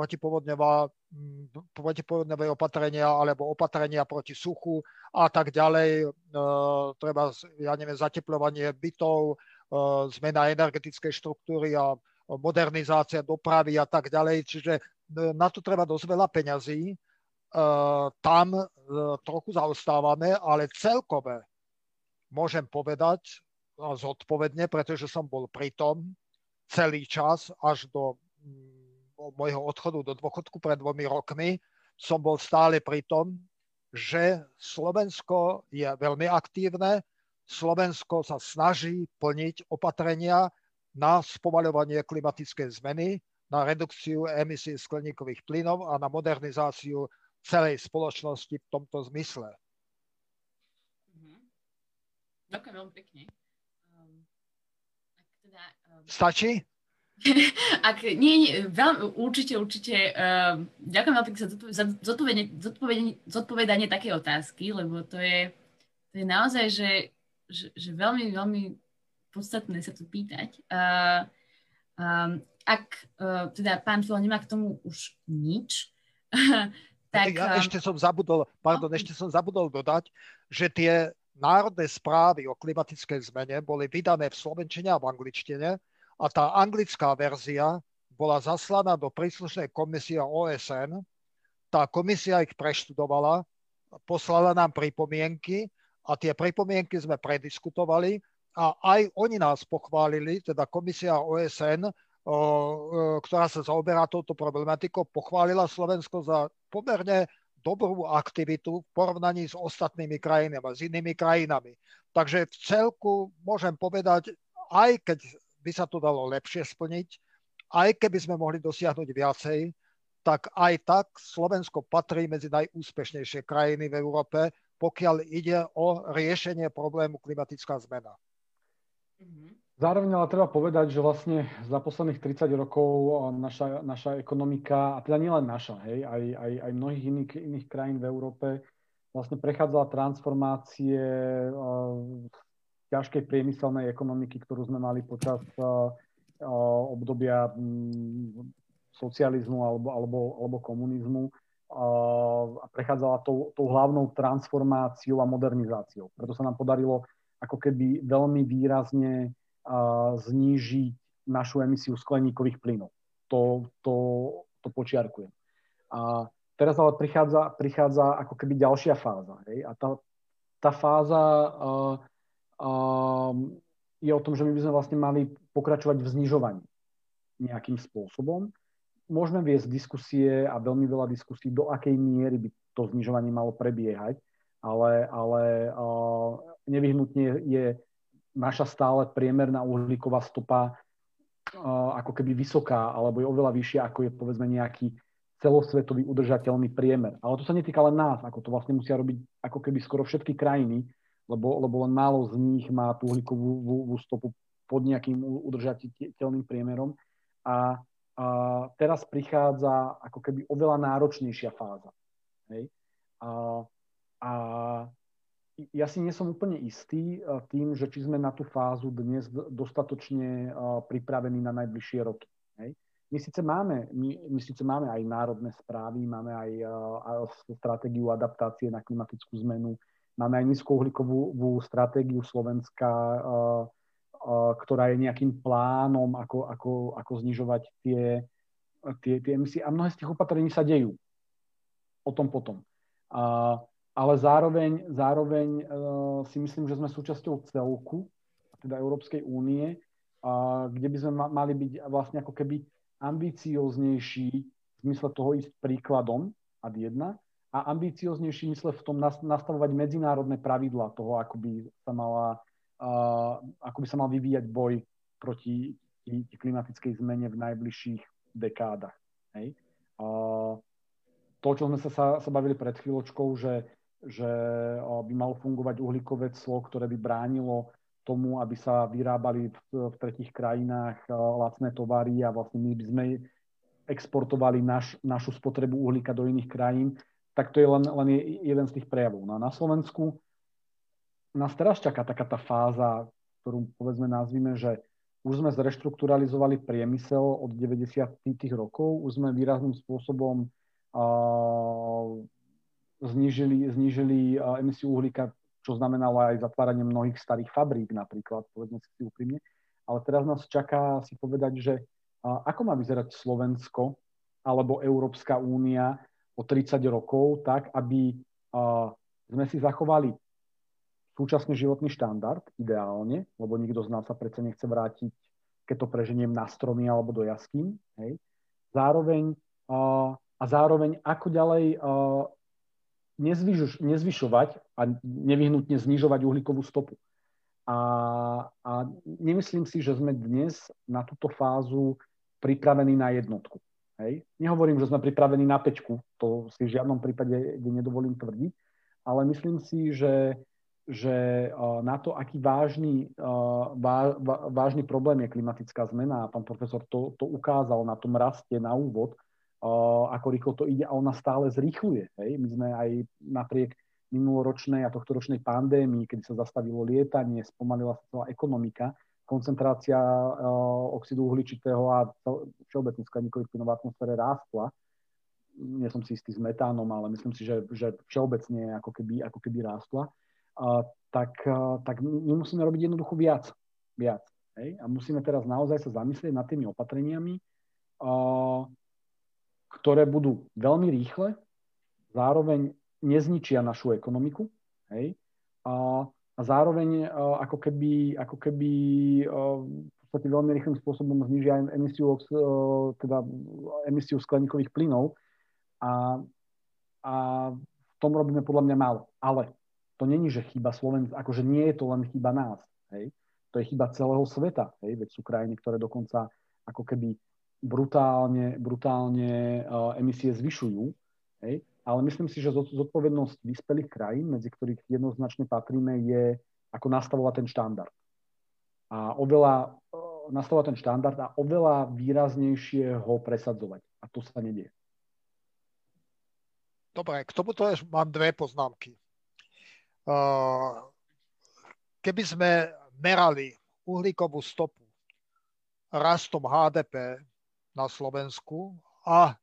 protipovodňové opatrenia alebo opatrenia proti suchu a tak ďalej. E, treba, ja neviem, zateplovanie bytov, zmena energetickej štruktúry a modernizácia dopravy a tak ďalej. Čiže e, na to treba dosť veľa peňazí Eh, tam trochu zaostávame, ale celkové môžem povedať zodpovedne, pretože som bol pritom celý čas až do mm, môjho odchodu do dôchodku pred dvomi rokmi, som bol stále pri tom, že Slovensko je veľmi aktívne, Slovensko sa snaží plniť opatrenia na spomaľovanie klimatickej zmeny, na redukciu emisí skleníkových plynov a na modernizáciu celej spoločnosti v tomto zmysle. Mm-hmm. Ďakujem veľmi pekne. Um, teda, um... Stačí? Ak, nie, nie, veľmi, určite, určite. Uh, ďakujem veľmi pekne za, zodpovedanie, zodpovedanie, zodpovedanie také otázky, lebo to je, to je naozaj, že, že, že veľmi, veľmi podstatné sa tu pýtať. Uh, um, ak uh, teda pán Filo nemá k tomu už nič, tak, ja ešte som zabudol, pardon, no. ešte som zabudol dodať, že tie národné správy o klimatickej zmene boli vydané v slovenčine a v angličtine a tá anglická verzia bola zaslaná do príslušnej komisie OSN. Tá komisia ich preštudovala, poslala nám pripomienky a tie pripomienky sme prediskutovali a aj oni nás pochválili, teda komisia OSN ktorá sa zaoberá touto problematikou, pochválila Slovensko za pomerne dobrú aktivitu v porovnaní s ostatnými krajinami, s inými krajinami. Takže v celku môžem povedať, aj keď by sa to dalo lepšie splniť, aj keby sme mohli dosiahnuť viacej, tak aj tak Slovensko patrí medzi najúspešnejšie krajiny v Európe, pokiaľ ide o riešenie problému klimatická zmena. Mm-hmm. Zároveň ale treba povedať, že vlastne za posledných 30 rokov naša, naša ekonomika, a teda nielen naša, hej, aj, aj, aj mnohých iných, iných krajín v Európe, vlastne prechádzala transformácie uh, ťažkej priemyselnej ekonomiky, ktorú sme mali počas uh, obdobia um, socializmu alebo, alebo, alebo komunizmu uh, a prechádzala tou, tou hlavnou transformáciou a modernizáciou. Preto sa nám podarilo ako keby veľmi výrazne znížiť našu emisiu skleníkových plynov. To, to, to počiarkujem. A teraz ale prichádza, prichádza ako keby ďalšia fáza. Hej? A tá, tá fáza uh, uh, je o tom, že my by sme vlastne mali pokračovať v znižovaní nejakým spôsobom. Môžeme viesť diskusie a veľmi veľa diskusí, do akej miery by to znižovanie malo prebiehať, ale, ale uh, nevyhnutne je naša stále priemerná uhlíková stopa ako keby vysoká, alebo je oveľa vyššia, ako je povedzme nejaký celosvetový udržateľný priemer. Ale to sa netýka len nás, ako to vlastne musia robiť ako keby skoro všetky krajiny, lebo, lebo len málo z nich má tú uhlíkovú stopu pod nejakým udržateľným priemerom. A, a teraz prichádza ako keby oveľa náročnejšia fáza. Hej? A, a ja si nie som úplne istý eh, tým, že či sme na tú fázu dnes dostatočne eh, pripravení na najbližšie roky. Hej. My síce máme, my, my síce máme aj národné správy, máme aj, aj stratégiu adaptácie na klimatickú zmenu, máme aj nízkouhlíkovú stratégiu Slovenska, ktorá je nejakým plánom, ako, ako, ako znižovať tie, tie, tie emisie. A mnohé z tých opatrení sa dejú. O tom potom. A, ale zároveň, zároveň uh, si myslím, že sme súčasťou celku, teda Európskej únie, uh, kde by sme ma, mali byť vlastne ako keby ambicioznejší v zmysle toho ísť príkladom ad jedna a ambicioznejší mysle v tom nastavovať medzinárodné pravidla toho, ako by sa mala ako by sa mal vyvíjať boj proti klimatickej zmene v najbližších dekádach. Hej? To, čo sme sa, sa, sa bavili pred chvíľočkou, že, že by malo fungovať uhlíkové clo, ktoré by bránilo tomu, aby sa vyrábali v, v tretich krajinách lacné tovary a vlastne my by sme exportovali naš, našu spotrebu uhlíka do iných krajín, tak to je len, len jeden z tých prejavov. No a na Slovensku nás teraz čaká taká tá fáza, ktorú povedzme nazvime, že už sme zreštrukturalizovali priemysel od 90. rokov, už sme výrazným spôsobom uh, znížili, znížili uh, emisiu uhlíka, čo znamenalo aj zatváranie mnohých starých fabrík napríklad, povedzme si úprimne. Ale teraz nás čaká si povedať, že uh, ako má vyzerať Slovensko alebo Európska únia o 30 rokov, tak aby uh, sme si zachovali súčasný životný štandard, ideálne, lebo nikto z nás sa predsa nechce vrátiť, keď to preženiem na stromy alebo do jaskýň. Hej. Zároveň, uh, a zároveň ako ďalej uh, nezvyšuš, nezvyšovať a nevyhnutne znižovať uhlíkovú stopu. A, a nemyslím si, že sme dnes na túto fázu pripravení na jednotku. Hej. Nehovorím, že sme pripravení na pečku, to si v žiadnom prípade nedovolím tvrdiť, ale myslím si, že že na to, aký vážny, vážny problém je klimatická zmena, a pán profesor to, to ukázal na tom raste na úvod, ako rýchlo to ide a ona stále zrýchluje. Hej? My sme aj napriek minuloročnej a tohtoročnej pandémii, kedy sa zastavilo lietanie, spomalila sa celá ekonomika, koncentrácia oxidu uhličitého a všeobecne skleníkových plynov v atmosfére rástla. Nie som si istý s metánom, ale myslím si, že, že všeobecne ako keby, ako keby rástla tak, tak my musíme robiť jednoducho viac. viac hej? A musíme teraz naozaj sa zamyslieť nad tými opatreniami, ktoré budú veľmi rýchle, zároveň nezničia našu ekonomiku, hej? A, a zároveň ako keby, ako keby v podstate veľmi rýchlym spôsobom znižia emisiu, teda emisiu skleníkových plynov a, a v tom robíme podľa mňa málo. Ale to není, že chyba Slovenska, akože nie je to len chyba nás, hej. To je chyba celého sveta, hej, veď sú krajiny, ktoré dokonca ako keby brutálne, brutálne uh, emisie zvyšujú, hej. Ale myslím si, že zodpovednosť vyspelých krajín, medzi ktorých jednoznačne patríme, je ako nastavovať ten štandard. A oveľa, uh, nastavovať ten štandard a oveľa výraznejšie ho presadzovať. A to sa nedie. Dobre, k tomuto mám dve poznámky. Keby sme merali uhlíkovú stopu rastom HDP na Slovensku a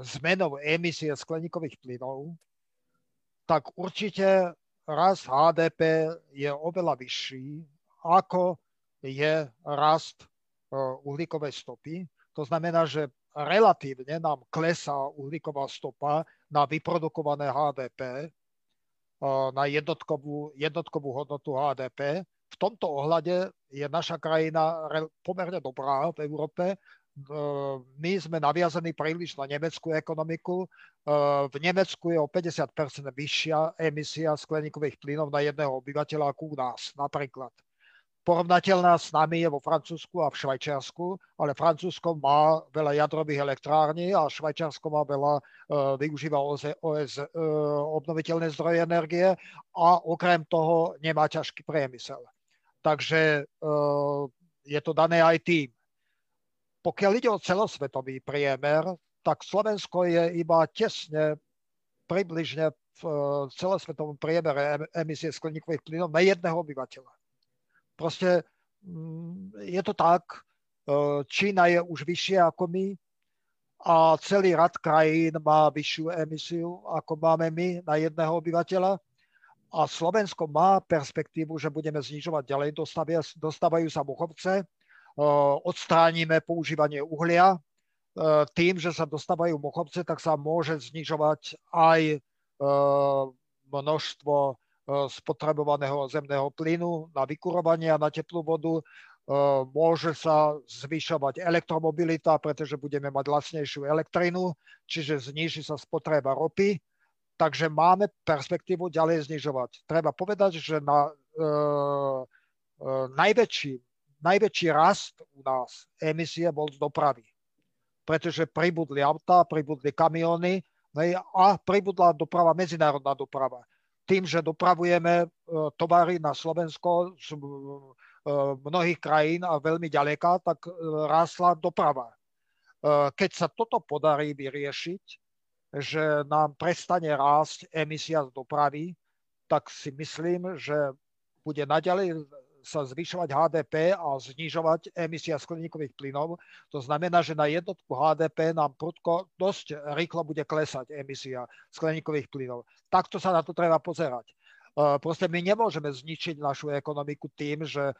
zmenou emisie skleníkových plynov, tak určite rast HDP je oveľa vyšší, ako je rast uhlíkovej stopy. To znamená, že relatívne nám klesá uhlíková stopa na vyprodukované HDP na jednotkovú, jednotkovú hodnotu HDP. V tomto ohľade je naša krajina pomerne dobrá v Európe. My sme naviazaní príliš na nemeckú ekonomiku. V Nemecku je o 50% vyššia emisia skleníkových plynov na jedného obyvateľa ako u nás napríklad porovnateľná s nami je vo Francúzsku a v Švajčiarsku, ale Francúzsko má veľa jadrových elektrární a Švajčiarsko má veľa, uh, využíva OS, OS, uh, obnoviteľné zdroje energie a okrem toho nemá ťažký priemysel. Takže je to dané aj tým. Pokiaľ ide o celosvetový priemer, tak Slovensko je iba tesne približne v celosvetovom priemere emisie skleníkových plynov na jedného obyvateľa. Proste mm, je to tak, e, Čína je už vyššia ako my a celý rad krajín má vyššiu emisiu, ako máme my na jedného obyvateľa. a Slovensko má perspektívu, že budeme znižovať ďalej, dostávajú sa muchovce, odstránime používanie uhlia, tým, že sa dostávajú muchovce, tak sa môže znižovať aj množstvo spotrebovaného zemného plynu na vykurovanie a na teplú vodu. Môže sa zvyšovať elektromobilita, pretože budeme mať lacnejšiu elektrinu, čiže zniží sa spotreba ropy Takže máme perspektívu ďalej znižovať. Treba povedať, že na, e, e, najväčší, najväčší rast u nás emisie bol z dopravy. Pretože pribudli auta, pribudli kamiony a pribudla doprava, medzinárodná doprava. Tým, že dopravujeme e, tovary na Slovensko z e, mnohých krajín a veľmi ďaleká, tak e, rástla doprava. Keď sa toto podarí vyriešiť, že nám prestane rásť emisia z dopravy, tak si myslím, že bude naďalej sa zvyšovať HDP a znižovať emisia skleníkových plynov. To znamená, že na jednotku HDP nám prudko dosť rýchlo bude klesať emisia skleníkových plynov. Takto sa na to treba pozerať. E, proste my nemôžeme zničiť našu ekonomiku tým, že e,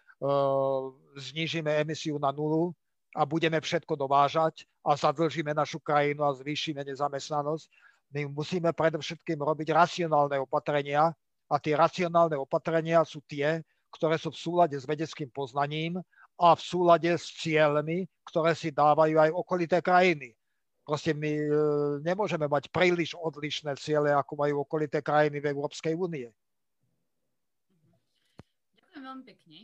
znižíme emisiu na nulu, a budeme všetko dovážať a zadlžíme našu krajinu a zvýšime nezamestnanosť. My musíme predovšetkým robiť racionálne opatrenia a tie racionálne opatrenia sú tie, ktoré sú v súlade s vedeckým poznaním a v súlade s cieľmi, ktoré si dávajú aj okolité krajiny. Proste my e, nemôžeme mať príliš odlišné ciele, ako majú okolité krajiny v Európskej únie. Ďakujem veľmi pekne.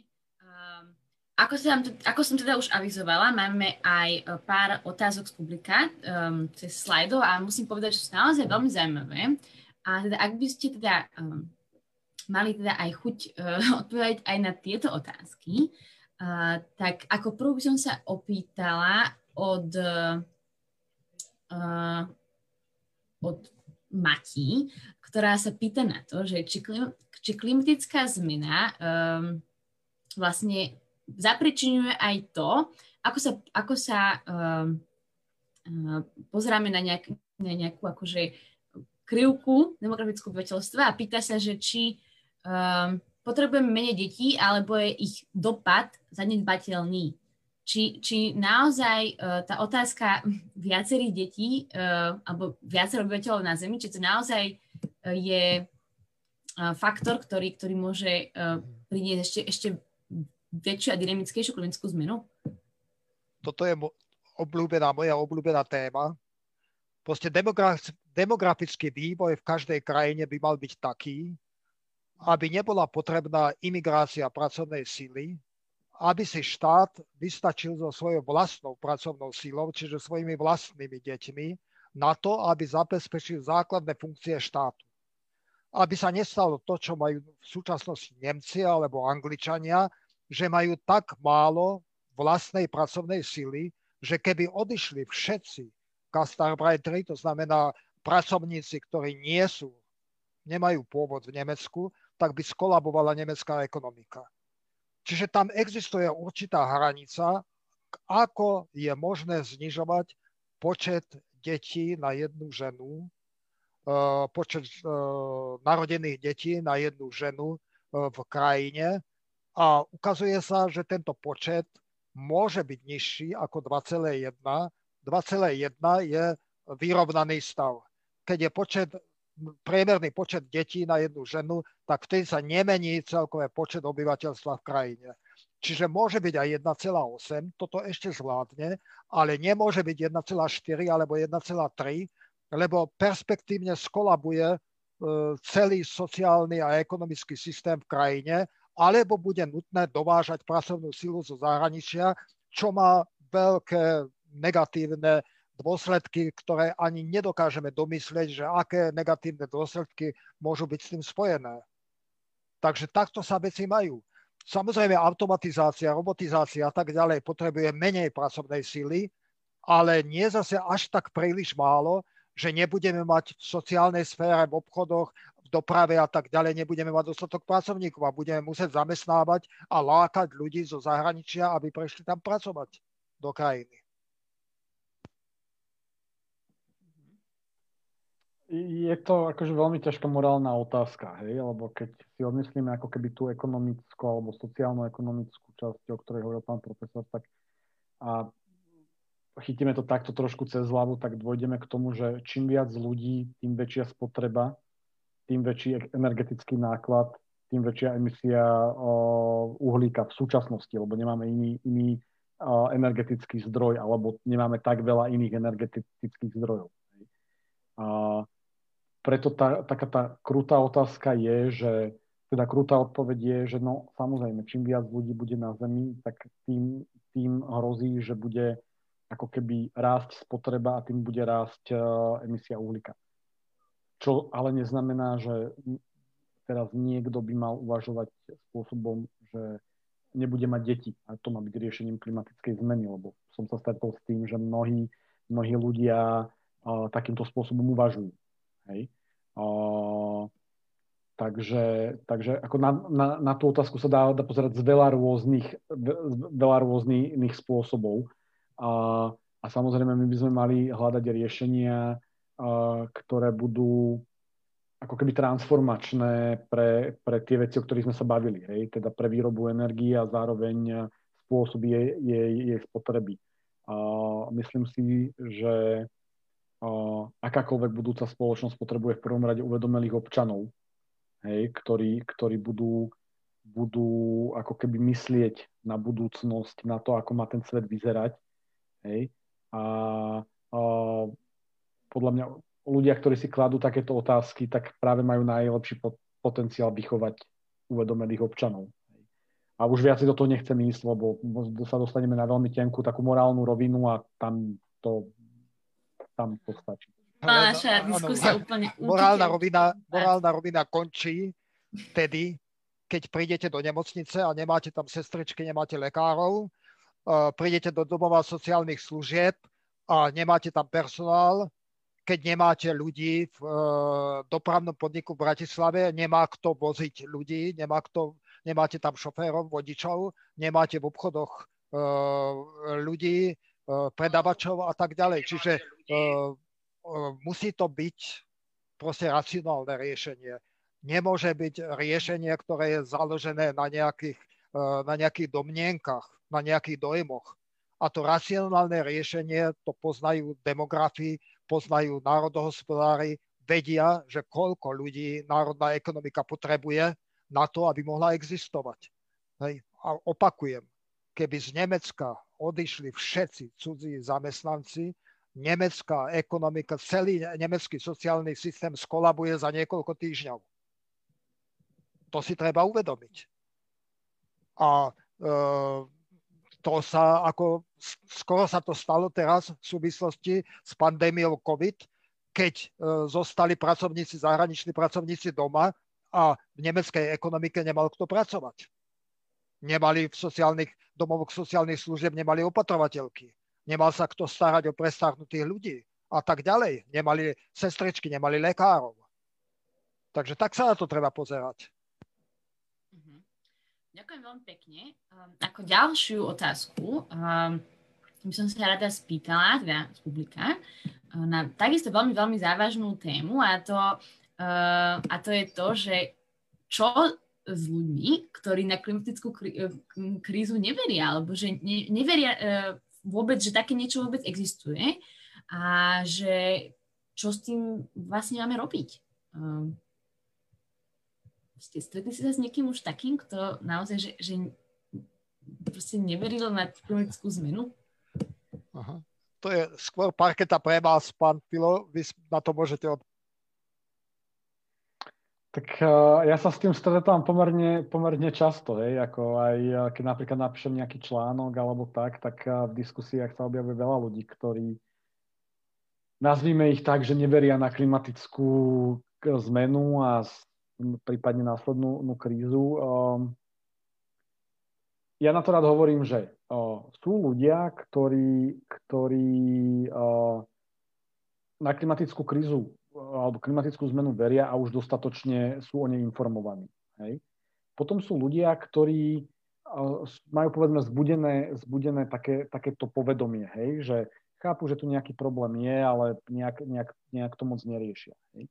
Um... Ako som, ako som teda už avizovala, máme aj e, pár otázok z publika um, cez slajdov a musím povedať, že sú naozaj veľmi zaujímavé. A teda ak by ste teda um, mali teda aj chuť uh, odpovedať aj na tieto otázky, uh, tak ako prvú by som sa opýtala od, uh, od Mati, ktorá sa pýta na to, že či, klim, či klimatická zmena um, vlastne zapričinuje aj to, ako sa, ako sa uh, uh, pozeráme na, nejak, na nejakú akože krivku demografickú obyvateľstva a pýta sa, že či um, potrebujeme menej detí, alebo je ich dopad zanedbateľný. Či, či naozaj uh, tá otázka viacerých detí uh, alebo viacerých obyvateľov na Zemi, či to naozaj uh, je uh, faktor, ktorý, ktorý môže uh, priniesť ešte, ešte väčšiu a dynamickejšiu klimatickú zmenu? Toto je obľúbená, moja obľúbená téma. Proste demografický vývoj v každej krajine by mal byť taký, aby nebola potrebná imigrácia pracovnej síly, aby si štát vystačil so svojou vlastnou pracovnou sílou, čiže svojimi vlastnými deťmi, na to, aby zabezpečil základné funkcie štátu. Aby sa nestalo to, čo majú v súčasnosti Nemci alebo Angličania, že majú tak málo vlastnej pracovnej sily, že keby odišli všetci Gastarbeiteri, to znamená pracovníci, ktorí nie sú, nemajú pôvod v Nemecku, tak by skolabovala nemecká ekonomika. Čiže tam existuje určitá hranica, ako je možné znižovať počet detí na jednu ženu, eh, počet eh, narodených detí na jednu ženu eh, v krajine, a ukazuje sa, že tento počet môže byť nižší ako 2,1. 2,1 je vyrovnaný stav. Keď je počet, priemerný počet detí na jednu ženu, tak vtedy sa nemení celkové počet obyvateľstva v krajine. Čiže môže byť aj 1,8, toto ešte zvládne, ale nemôže byť 1,4 alebo 1,3, lebo perspektívne skolabuje e, celý sociálny a ekonomický systém v krajine alebo bude nutné dovážať pracovnú silu zo zahraničia, čo má veľké negatívne dôsledky, ktoré ani nedokážeme domyslieť, že aké negatívne dôsledky môžu byť s tým spojené. Takže takto sa veci majú. Samozrejme, automatizácia, robotizácia a tak ďalej potrebuje menej pracovnej síly, ale nie zase až tak príliš málo, že nebudeme mať v sociálnej sfére, v obchodoch, v doprave a tak ďalej nebudeme mať dostatok pracovníkov a budeme musieť zamestnávať a lákať ľudí zo zahraničia, aby prešli tam pracovať do krajiny. Je to akože veľmi ťažká morálna otázka, hej, lebo keď si odmyslíme ako keby tú ekonomickú alebo sociálno-ekonomickú časť, o ktorej hovoril pán profesor, tak a chytíme to takto trošku cez hlavu, tak dôjdeme k tomu, že čím viac ľudí, tým väčšia spotreba, tým väčší energetický náklad, tým väčšia emisia uhlíka v súčasnosti, lebo nemáme iný, iný energetický zdroj, alebo nemáme tak veľa iných energetických zdrojov. A preto tá, taká tá krutá otázka je, že teda krutá odpoveď je, že no samozrejme, čím viac ľudí bude na Zemi, tak tým, tým hrozí, že bude ako keby rásť spotreba a tým bude rásť uh, emisia uhlíka. Čo ale neznamená, že teraz niekto by mal uvažovať spôsobom, že nebude mať deti. A to má byť riešením klimatickej zmeny, lebo som sa stretol s tým, že mnohí, mnohí ľudia uh, takýmto spôsobom uvažujú. Hej? Uh, takže, takže ako na, na, na tú otázku sa dá, dá pozerať z veľa rôznych, veľa rôznych spôsobov. A, a samozrejme my by sme mali hľadať riešenia, uh, ktoré budú ako keby transformačné pre, pre tie veci, o ktorých sme sa bavili. Hej? Teda pre výrobu energie a zároveň spôsob jej, jej, jej spotreby. Uh, myslím si, že akákoľvek budúca spoločnosť potrebuje v prvom rade uvedomelých občanov, hej, ktorí, ktorí budú, budú ako keby myslieť na budúcnosť, na to, ako má ten svet vyzerať. Hej. A, a podľa mňa ľudia, ktorí si kladú takéto otázky, tak práve majú najlepší potenciál vychovať uvedomelých občanov. A už viac do toho nechcem ísť, lebo sa dostaneme na veľmi tenkú takú morálnu rovinu a tam to tam postačí. Naša diskusia úplne... Morálna rovina, morálna rovina končí vtedy, keď prídete do nemocnice a nemáte tam sestričky, nemáte lekárov, prídete do domova sociálnych služieb a nemáte tam personál, keď nemáte ľudí v e, dopravnom podniku v Bratislave, nemá kto voziť ľudí, nemá kto, nemáte tam šoférov, vodičov, nemáte v obchodoch e, ľudí, predavačov a tak ďalej. Čiže uh, musí to byť proste racionálne riešenie. Nemôže byť riešenie, ktoré je založené na nejakých, na nejakých domnienkach, na nejakých dojmoch. A to racionálne riešenie to poznajú demografi, poznajú národohospodári, vedia, že koľko ľudí národná ekonomika potrebuje na to, aby mohla existovať. Hej. A opakujem, keby z Nemecka odišli všetci cudzí zamestnanci, nemecká ekonomika, celý nemecký sociálny systém skolabuje za niekoľko týždňov. To si treba uvedomiť. A e, to sa ako, skoro sa to stalo teraz v súvislosti s pandémiou COVID, keď e, zostali pracovníci, zahraniční pracovníci doma a v nemeckej ekonomike nemal kto pracovať nemali v sociálnych domovoch sociálnych služieb, nemali opatrovateľky. Nemal sa kto starať o prestarnutých ľudí a tak ďalej. Nemali sestričky, nemali lekárov. Takže tak sa na to treba pozerať. Mhm. Ďakujem veľmi pekne. Um, ako ďalšiu otázku um, by som sa rada spýtala, teda z publika, uh, na takisto veľmi, veľmi závažnú tému a to, a to je to, že čo s ľuďmi, ktorí na klimatickú e, krízu neveria, alebo že ne, neveria uh, vôbec, že také niečo vôbec existuje a že čo s tým vlastne máme robiť. Uh, ste stretli sa s niekým už takým, kto naozaj, že, že proste neveril na klimatickú zmenu? Aha. To je skôr parketa pre vás, pán Pilo, vy na to môžete odpovedať. Tak uh, ja sa s tým stretám pomerne, pomerne často, hej, ako aj uh, keď napríklad napíšem nejaký článok alebo tak, tak uh, v diskusiách sa objavuje veľa ľudí, ktorí nazvíme ich tak, že neveria na klimatickú zmenu a prípadne následnú krízu. Um, ja na to rád hovorím, že sú ľudia, ktorí, ktorí na klimatickú krízu alebo klimatickú zmenu veria a už dostatočne sú o nej informovaní. Hej. Potom sú ľudia, ktorí majú povedzme zbudené, zbudené také, takéto povedomie, hej, že chápu, že tu nejaký problém je, ale nejak, nejak, nejak to moc neriešia. Hej.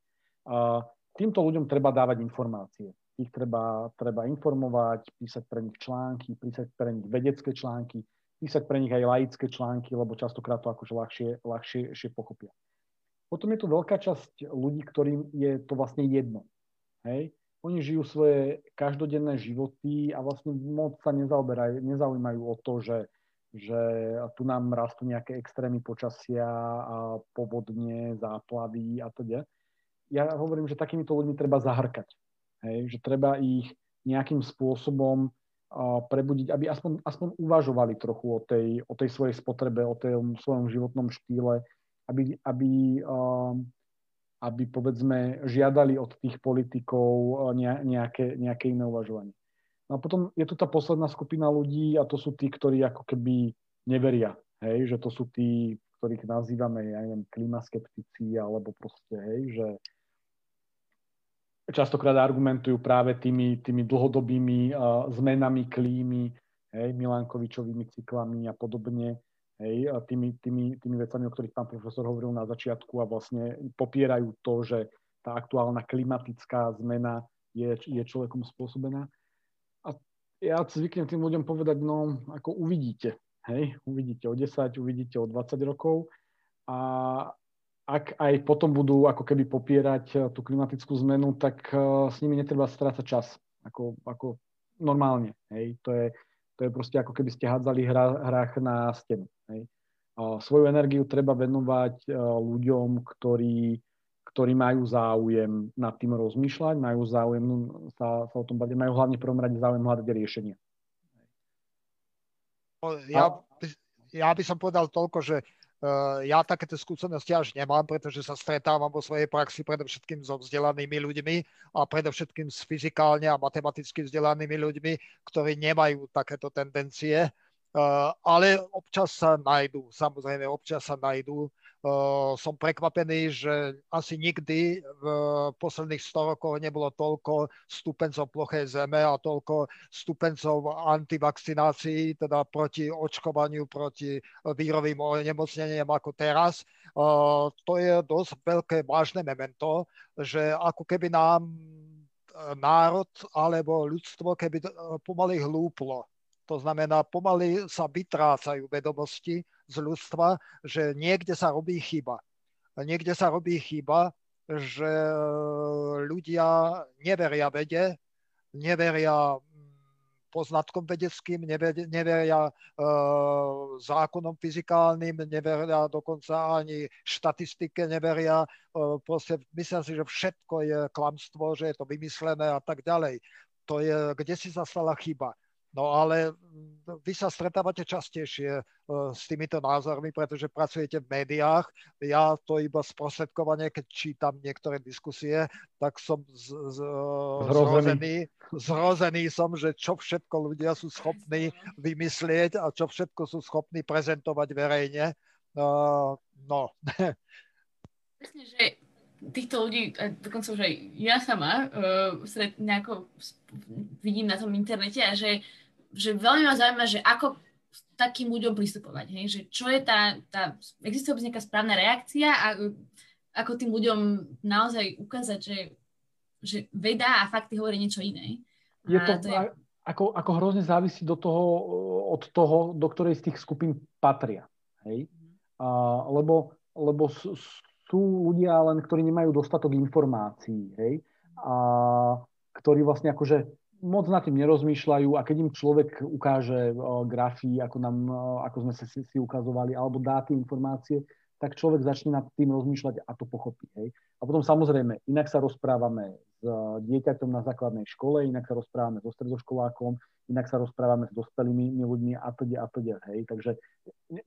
A týmto ľuďom treba dávať informácie. Ich treba, treba informovať, písať pre nich články, písať pre nich vedecké články, písať pre nich aj laické články, lebo častokrát to akože ľahšie, ľahšie, ľahšie pochopia. Potom je tu veľká časť ľudí, ktorým je to vlastne jedno. Hej? Oni žijú svoje každodenné životy a vlastne moc sa nezaujímajú o to, že že tu nám rastú nejaké extrémy počasia, a povodne, záplavy a teda. Ja hovorím, že takýmito ľuďmi treba zahrkať. Hej? Že treba ich nejakým spôsobom prebudiť, aby aspoň, aspoň uvažovali trochu o tej, o tej svojej spotrebe, o tej svojom životnom štýle, aby, aby, uh, aby povedzme žiadali od tých politikov nejaké, nejaké iné uvažovanie. No a potom je tu tá posledná skupina ľudí a to sú tí, ktorí ako keby neveria. Hej, že to sú tí, ktorých nazývame, ja neviem, klimaskeptici alebo proste, hej, že častokrát argumentujú práve tými, tými dlhodobými uh, zmenami klímy, hej, Milankovičovými cyklami a podobne, hej, a tými, tými, tými vecami, o ktorých pán profesor hovoril na začiatku a vlastne popierajú to, že tá aktuálna klimatická zmena je, je človekom spôsobená. Ja zvyknem tým ľuďom povedať, no ako uvidíte, hej, uvidíte o 10, uvidíte o 20 rokov. A ak aj potom budú ako keby popierať eh, tú klimatickú zmenu, tak uh, s nimi netreba strácať čas, ako, ako normálne, hej, to je, to je proste ako keby ste hádzali hra, hrách na stenu, hej. Svoju energiu treba venovať uh, ľuďom, ktorí ktorí majú záujem nad tým rozmýšľať, majú záujem sa, sa o tom baviť, majú hlavne v prvom rade záujem hľadať riešenie. Ja, ja by som povedal toľko, že uh, ja takéto skúsenosti až nemám, pretože sa stretávam vo svojej praxi predovšetkým so vzdelanými ľuďmi a predovšetkým s fyzikálne a matematicky vzdelanými ľuďmi, ktorí nemajú takéto tendencie. Uh, ale občas sa nájdú, samozrejme, občas sa nájdú som prekvapený, že asi nikdy v posledných 100 rokoch nebolo toľko stupencov plochej zeme a toľko stupencov antivakcinácií, teda proti očkovaniu, proti vírovým onemocneniam ako teraz. To je dosť veľké vážne memento, že ako keby nám národ alebo ľudstvo keby pomaly hlúplo. To znamená, pomaly sa vytrácajú vedomosti z ľudstva, že niekde sa robí chyba. Niekde sa robí chyba, že ľudia neveria vede, neveria mm, poznatkom vedeckým, neveria, neveria e, zákonom fyzikálnym, neveria dokonca ani štatistike, neveria, e, proste myslím si, že všetko je klamstvo, že je to vymyslené a tak ďalej. To je, kde si sa stala chyba. No ale mm, vy sa stretávate častejšie uh, s týmito názormi, pretože pracujete v médiách. Ja to iba sprostredkovanie, keď čítam niektoré diskusie, tak som z, z, zrozený. zrozený som, že čo všetko ľudia sú schopní vymyslieť a čo všetko sú schopní prezentovať verejne. Uh, no. Presne, že týchto ľudí, dokonca už aj ja sama, uh, nejako vidím na tom internete a že že veľmi ma zaujíma, že ako takým ľuďom pristupovať, hej? že čo je tá, tá existuje nejaká správna reakcia a ako tým ľuďom naozaj ukázať, že, že veda a fakty hovorí niečo iné. Je to, to je... Ako, ako hrozne závisí do toho, od toho, do ktorej z tých skupín patria. Hej? A, lebo, lebo sú ľudia len, ktorí nemajú dostatok informácií, hej? A ktorí vlastne akože moc nad tým nerozmýšľajú a keď im človek ukáže grafy, ako, nám, ako sme si, si ukazovali, alebo dá tie informácie, tak človek začne nad tým rozmýšľať a to pochopí. Hej. A potom samozrejme, inak sa rozprávame s dieťaťom na základnej škole, inak sa rozprávame so stredoškolákom, inak sa rozprávame s dospelými ľuďmi a teda a teda. Hej. Takže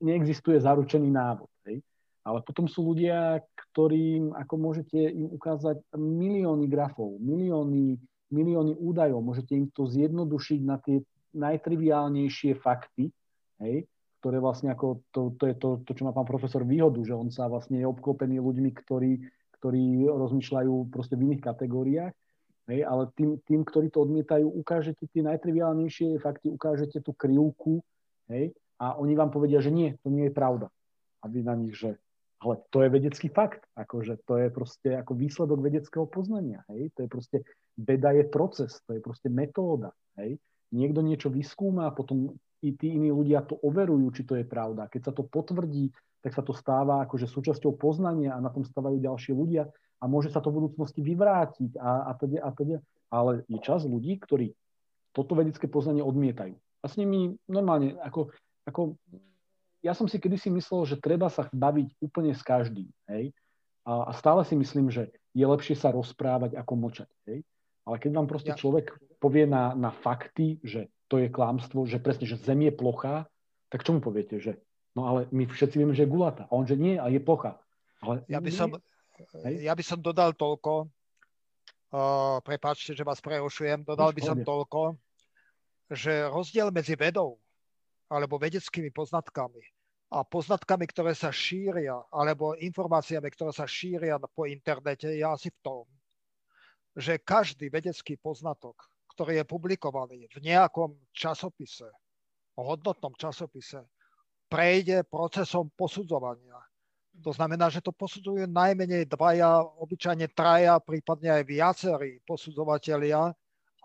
neexistuje zaručený návod. Hej. Ale potom sú ľudia, ktorým, ako môžete im ukázať milióny grafov, milióny milióny údajov, môžete im to zjednodušiť na tie najtriviálnejšie fakty, hej, ktoré vlastne ako to, to je to, to, čo má pán profesor výhodu, že on sa vlastne je obklopený ľuďmi, ktorí, ktorí rozmýšľajú proste v iných kategóriách, hej, ale tým, tým, ktorí to odmietajú, ukážete tie najtriviálnejšie fakty, ukážete tú krivku, hej, a oni vám povedia, že nie, to nie je pravda. A vy na nich, že ale to je vedecký fakt, akože to je proste ako výsledok vedeckého poznania, hej, to je proste, veda je proces, to je proste metóda, hej. Niekto niečo vyskúma a potom i tí iní ľudia to overujú, či to je pravda. Keď sa to potvrdí, tak sa to stáva akože súčasťou poznania a na tom stávajú ďalší ľudia a môže sa to v budúcnosti vyvrátiť a, a teda, a teda. Ale je čas ľudí, ktorí toto vedecké poznanie odmietajú. A s nimi normálne, ako, ako ja som si kedysi myslel, že treba sa baviť úplne s každým. Hej? A, a stále si myslím, že je lepšie sa rozprávať, ako mlčať. Hej? Ale keď vám proste ja. človek povie na, na fakty, že to je klamstvo, že presne, že Zem je plochá, tak čo mu poviete, že no ale my všetci vieme, že je gulata. A on, že nie, a je plocha. Ale ja, by som, hej? ja by som dodal toľko, uh, prepáčte, že vás prehošujem, dodal by som toľko, že rozdiel medzi vedou alebo vedeckými poznatkami a poznatkami, ktoré sa šíria, alebo informáciami, ktoré sa šíria po internete, je asi v tom, že každý vedecký poznatok, ktorý je publikovaný v nejakom časopise, hodnotnom časopise, prejde procesom posudzovania. To znamená, že to posudzujú najmenej dvaja, obyčajne traja, prípadne aj viacerí posudzovatelia,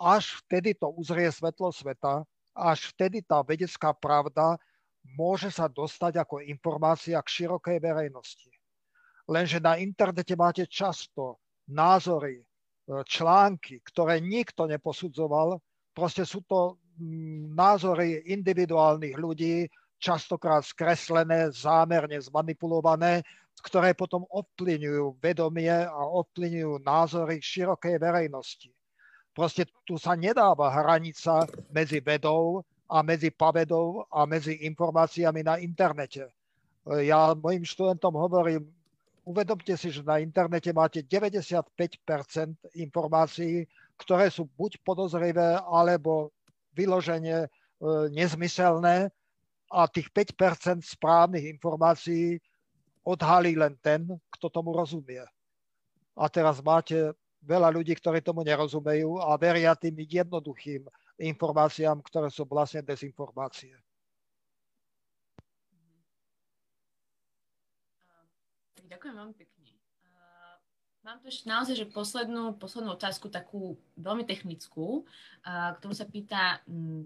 až vtedy to uzrie svetlo sveta až vtedy tá vedecká pravda môže sa dostať ako informácia k širokej verejnosti. Lenže na internete máte často názory, e, články, ktoré nikto neposudzoval. Proste sú to mm, názory individuálnych ľudí, častokrát skreslené, zámerne zmanipulované, ktoré potom ovplyvňujú vedomie a ovplyvňujú názory širokej verejnosti. Proste tu sa nedáva hranica medzi vedou a medzi pavedou a medzi informáciami na internete. Ja mojim študentom hovorím, uvedomte si, že na internete máte 95% informácií, ktoré sú buď podozrivé, alebo vyloženie e, nezmyselné a tých 5% správnych informácií odhalí len ten, kto tomu rozumie. A teraz máte veľa ľudí, ktorí tomu nerozumejú a veria tým jednoduchým informáciám, ktoré sú vlastne dezinformácie. Ďakujem veľmi pekne. Mám tu ešte naozaj že poslednú, poslednú otázku, takú veľmi technickú, ktorú sa pýta um,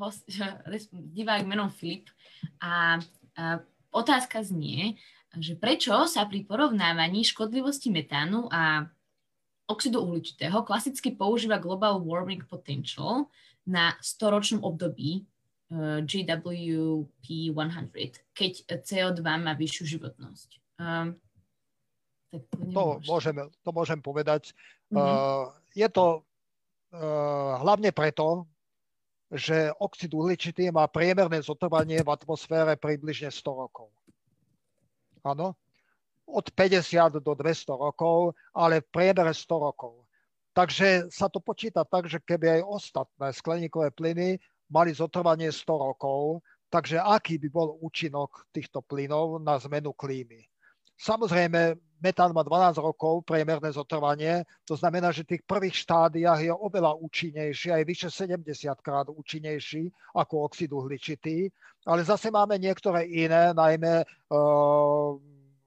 host, divák menom Filip. A otázka znie, že prečo sa pri porovnávaní škodlivosti metánu a oxidu uhličitého klasicky používa Global Warming Potential na storočnom období uh, GWP 100, keď CO2 má vyššiu životnosť. Um, tak to, to, môžem, to môžem povedať. Mm-hmm. Uh, je to uh, hlavne preto, že oxid uhličitý má priemerné zotrvanie v atmosfére približne 100 rokov áno, od 50 do 200 rokov, ale v priemere 100 rokov. Takže sa to počíta tak, že keby aj ostatné skleníkové plyny mali zotrvanie 100 rokov, takže aký by bol účinok týchto plynov na zmenu klímy? Samozrejme, metán má 12 rokov priemerné zotrvanie, to znamená, že v tých prvých štádiách je oveľa účinnejší, aj vyše 70 krát účinnejší ako oxid uhličitý, ale zase máme niektoré iné, najmä uh,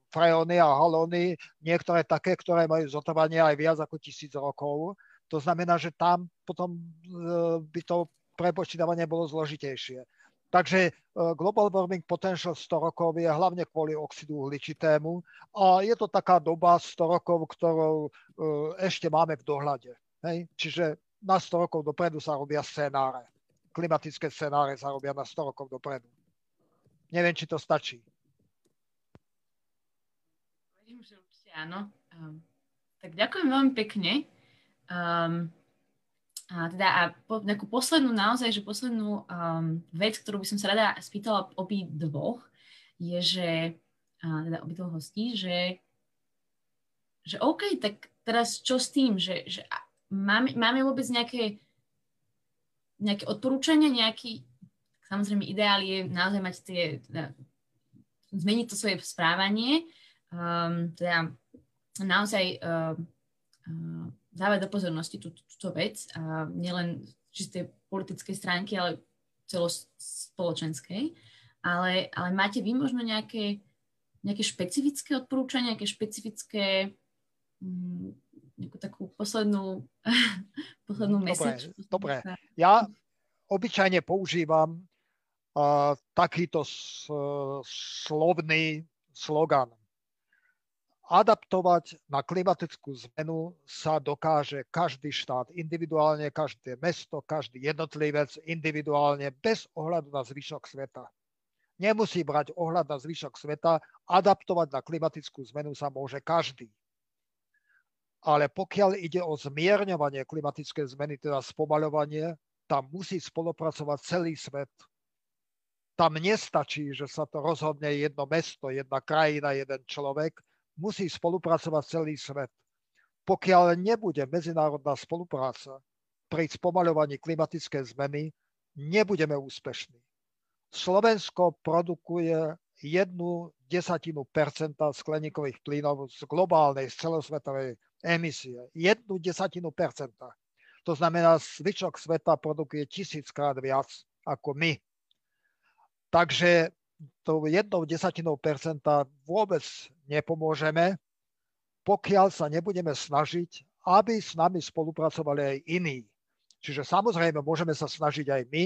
freóny a halóny, niektoré také, ktoré majú zotrvanie aj viac ako tisíc rokov. To znamená, že tam potom uh, by to prepočítavanie bolo zložitejšie. Takže e, global warming potential 100 rokov je hlavne kvôli oxidu uhličitému a je to taká doba 100 rokov, ktorou e, ešte máme v dohľade. Hej? Čiže na 100 rokov dopredu sa robia scenáre. Klimatické scenáre sa robia na 100 rokov dopredu. Neviem, či to stačí. Verím, že určite áno. Um, tak ďakujem veľmi pekne. Um, a teda a po, nejakú poslednú, naozaj, že poslednú um, vec, ktorú by som sa rada spýtala obi dvoch, je, že, a, teda obi dvoch hostí, že, že OK, tak teraz čo s tým, že, že máme, máme vôbec nejaké, nejaké odporúčania, nejaký, samozrejme ideál je naozaj mať tie, teda, zmeniť to svoje správanie, um, teda naozaj uh, uh, dávať do pozornosti tú, túto vec, a nielen čistej politickej stránky, ale celospoločenskej. ale, ale máte vy možno nejaké, nejaké špecifické odporúčania, nejaké špecifické mm, nejakú takú poslednú, poslednú message? Dobre, dobre. Ja obyčajne používam uh, takýto s, uh, slovný slogan. Adaptovať na klimatickú zmenu sa dokáže každý štát individuálne, každé mesto, každý jednotlivec individuálne bez ohľadu na zvyšok sveta. Nemusí brať ohľad na zvyšok sveta, adaptovať na klimatickú zmenu sa môže každý. Ale pokiaľ ide o zmierňovanie klimatickej zmeny, teda spomaľovanie, tam musí spolupracovať celý svet. Tam nestačí, že sa to rozhodne jedno mesto, jedna krajina, jeden človek. Musí spolupracovať celý svet. Pokiaľ nebude medzinárodná spolupráca pri spomaľovaní klimatickej zmeny, nebudeme úspešní. Slovensko produkuje jednu desatinu percenta skleníkových plynov z globálnej, z celosvetovej emisie. Jednu desatinu percenta. To znamená, zvyšok sveta produkuje tisíckrát viac ako my. Takže tou jednou desatinou percenta vôbec nepomôžeme, pokiaľ sa nebudeme snažiť, aby s nami spolupracovali aj iní. Čiže samozrejme môžeme sa snažiť aj my,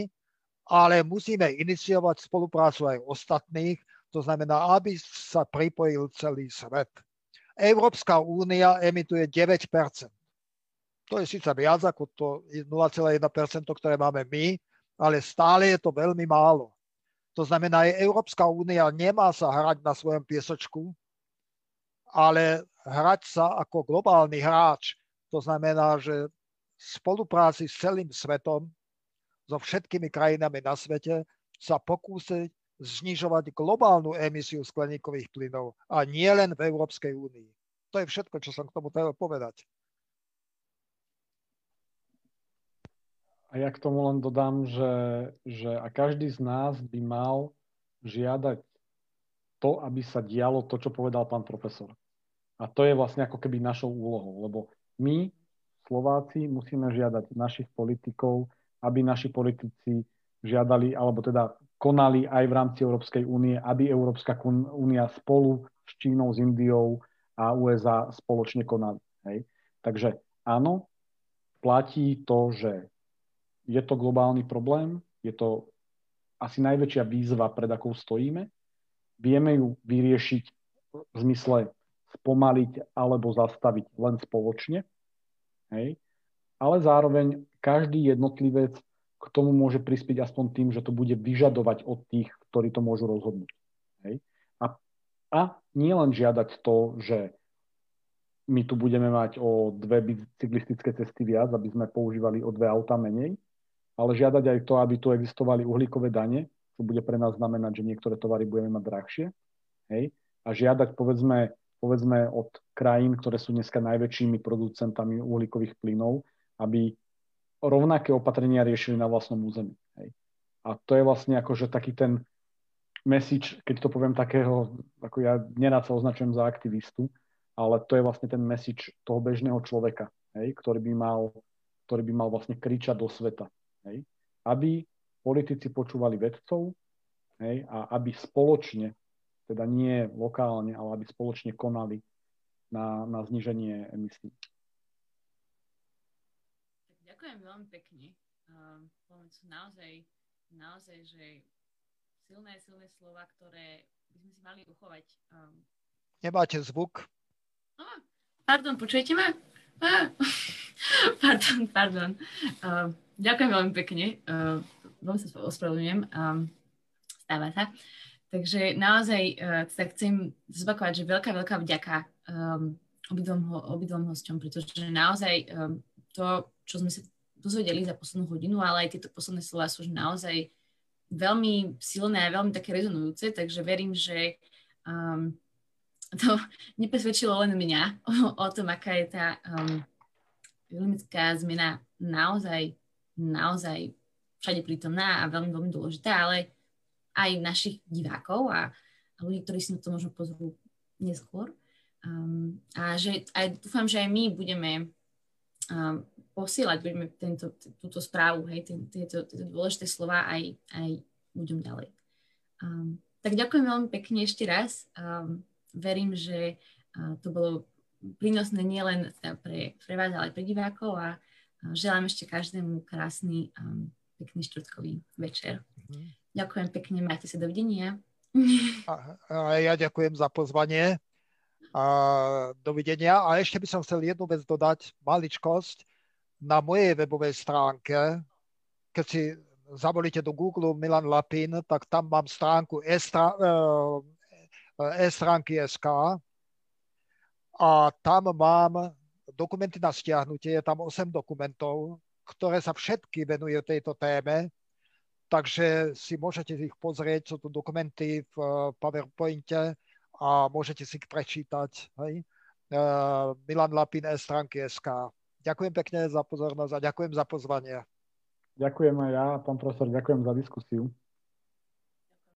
ale musíme iniciovať spoluprácu aj ostatných, to znamená, aby sa pripojil celý svet. Európska únia emituje 9% to je síce viac ako to 0,1%, ktoré máme my, ale stále je to veľmi málo. To znamená, že Európska únia nemá sa hrať na svojom piesočku, ale hrať sa ako globálny hráč. To znamená, že v spolupráci s celým svetom, so všetkými krajinami na svete, sa pokúsiť znižovať globálnu emisiu skleníkových plynov a nie len v Európskej únii. To je všetko, čo som k tomu treba povedať. A ja k tomu len dodám, že, že a každý z nás by mal žiadať to, aby sa dialo to, čo povedal pán profesor. A to je vlastne ako keby našou úlohou, lebo my, Slováci, musíme žiadať našich politikov, aby naši politici žiadali, alebo teda konali aj v rámci Európskej únie, aby Európska únia spolu s Čínou, s Indiou a USA spoločne konali. Hej. Takže áno, platí to, že je to globálny problém, je to asi najväčšia výzva, pred akou stojíme. Vieme ju vyriešiť v zmysle spomaliť alebo zastaviť len spoločne. Hej. Ale zároveň každý jednotlivec k tomu môže prispieť aspoň tým, že to bude vyžadovať od tých, ktorí to môžu rozhodnúť. Hej. A, a nie len žiadať to, že my tu budeme mať o dve bicyklistické cesty viac, aby sme používali o dve auta menej, ale žiadať aj to, aby tu existovali uhlíkové dane, čo bude pre nás znamenať, že niektoré tovary budeme mať drahšie. Hej? A žiadať, povedzme, povedzme, od krajín, ktoré sú dneska najväčšími producentami uhlíkových plynov, aby rovnaké opatrenia riešili na vlastnom území. Hej? A to je vlastne akože taký ten message, keď to poviem takého, ako ja nerád sa označujem za aktivistu, ale to je vlastne ten message toho bežného človeka, hej, ktorý, by mal, ktorý by mal vlastne kričať do sveta. Hej? Aby politici počúvali vedcov hej? a aby spoločne, teda nie lokálne, ale aby spoločne konali na, na zniženie emisí. Ďakujem veľmi pekne. Uh, sú naozaj, naozaj, že silné, silné slova, ktoré by sme si mali uchovať. Um... Nemáte zvuk? Oh, pardon, počujete ma? Ah, pardon, pardon. Uh, Ďakujem veľmi pekne. Uh, veľmi sa ospravedlňujem. Um, stáva sa. Takže naozaj uh, tak chcem zopakovať, že veľká, veľká vďaka um, obidvom, obidvom hosťom, pretože naozaj um, to, čo sme sa dozvedeli za poslednú hodinu, ale aj tieto posledné slova sú naozaj veľmi silné a veľmi také rezonujúce, takže verím, že um, to nepresvedčilo len mňa o, o tom, aká je tá um, zmena naozaj naozaj všade prítomná a veľmi, veľmi dôležitá, ale aj našich divákov a, a ľudí, ktorí si na to možno pozrú neskôr. Um, a že aj dúfam, že aj my budeme um, posielať budeme tento, túto správu, hej, tieto, tieto dôležité slova aj, aj ľuďom ďalej. Um, tak ďakujem veľmi pekne ešte raz. Um, verím, že uh, to bolo prínosné nielen pre, pre vás, ale aj pre divákov a uh, želám ešte každému krásny, um, pekný štvrtkový večer. Mm-hmm. Ďakujem pekne, majte sa, dovidenia. A, a ja ďakujem za pozvanie. A, dovidenia. A ešte by som chcel jednu vec dodať, maličkosť. Na mojej webovej stránke, keď si zavolíte do Google Milan Lapin, tak tam mám stránku e-stránky e, SK a tam mám dokumenty na stiahnutie, je tam 8 dokumentov, ktoré sa všetky venujú tejto téme, takže si môžete ich pozrieť, sú tu dokumenty v PowerPointe, a môžete si ich prečítať. Hej? Uh, Milan Lapin, stránky SK. Ďakujem pekne za pozornosť a ďakujem za pozvanie. Ďakujem aj ja, pán profesor, ďakujem za diskusiu.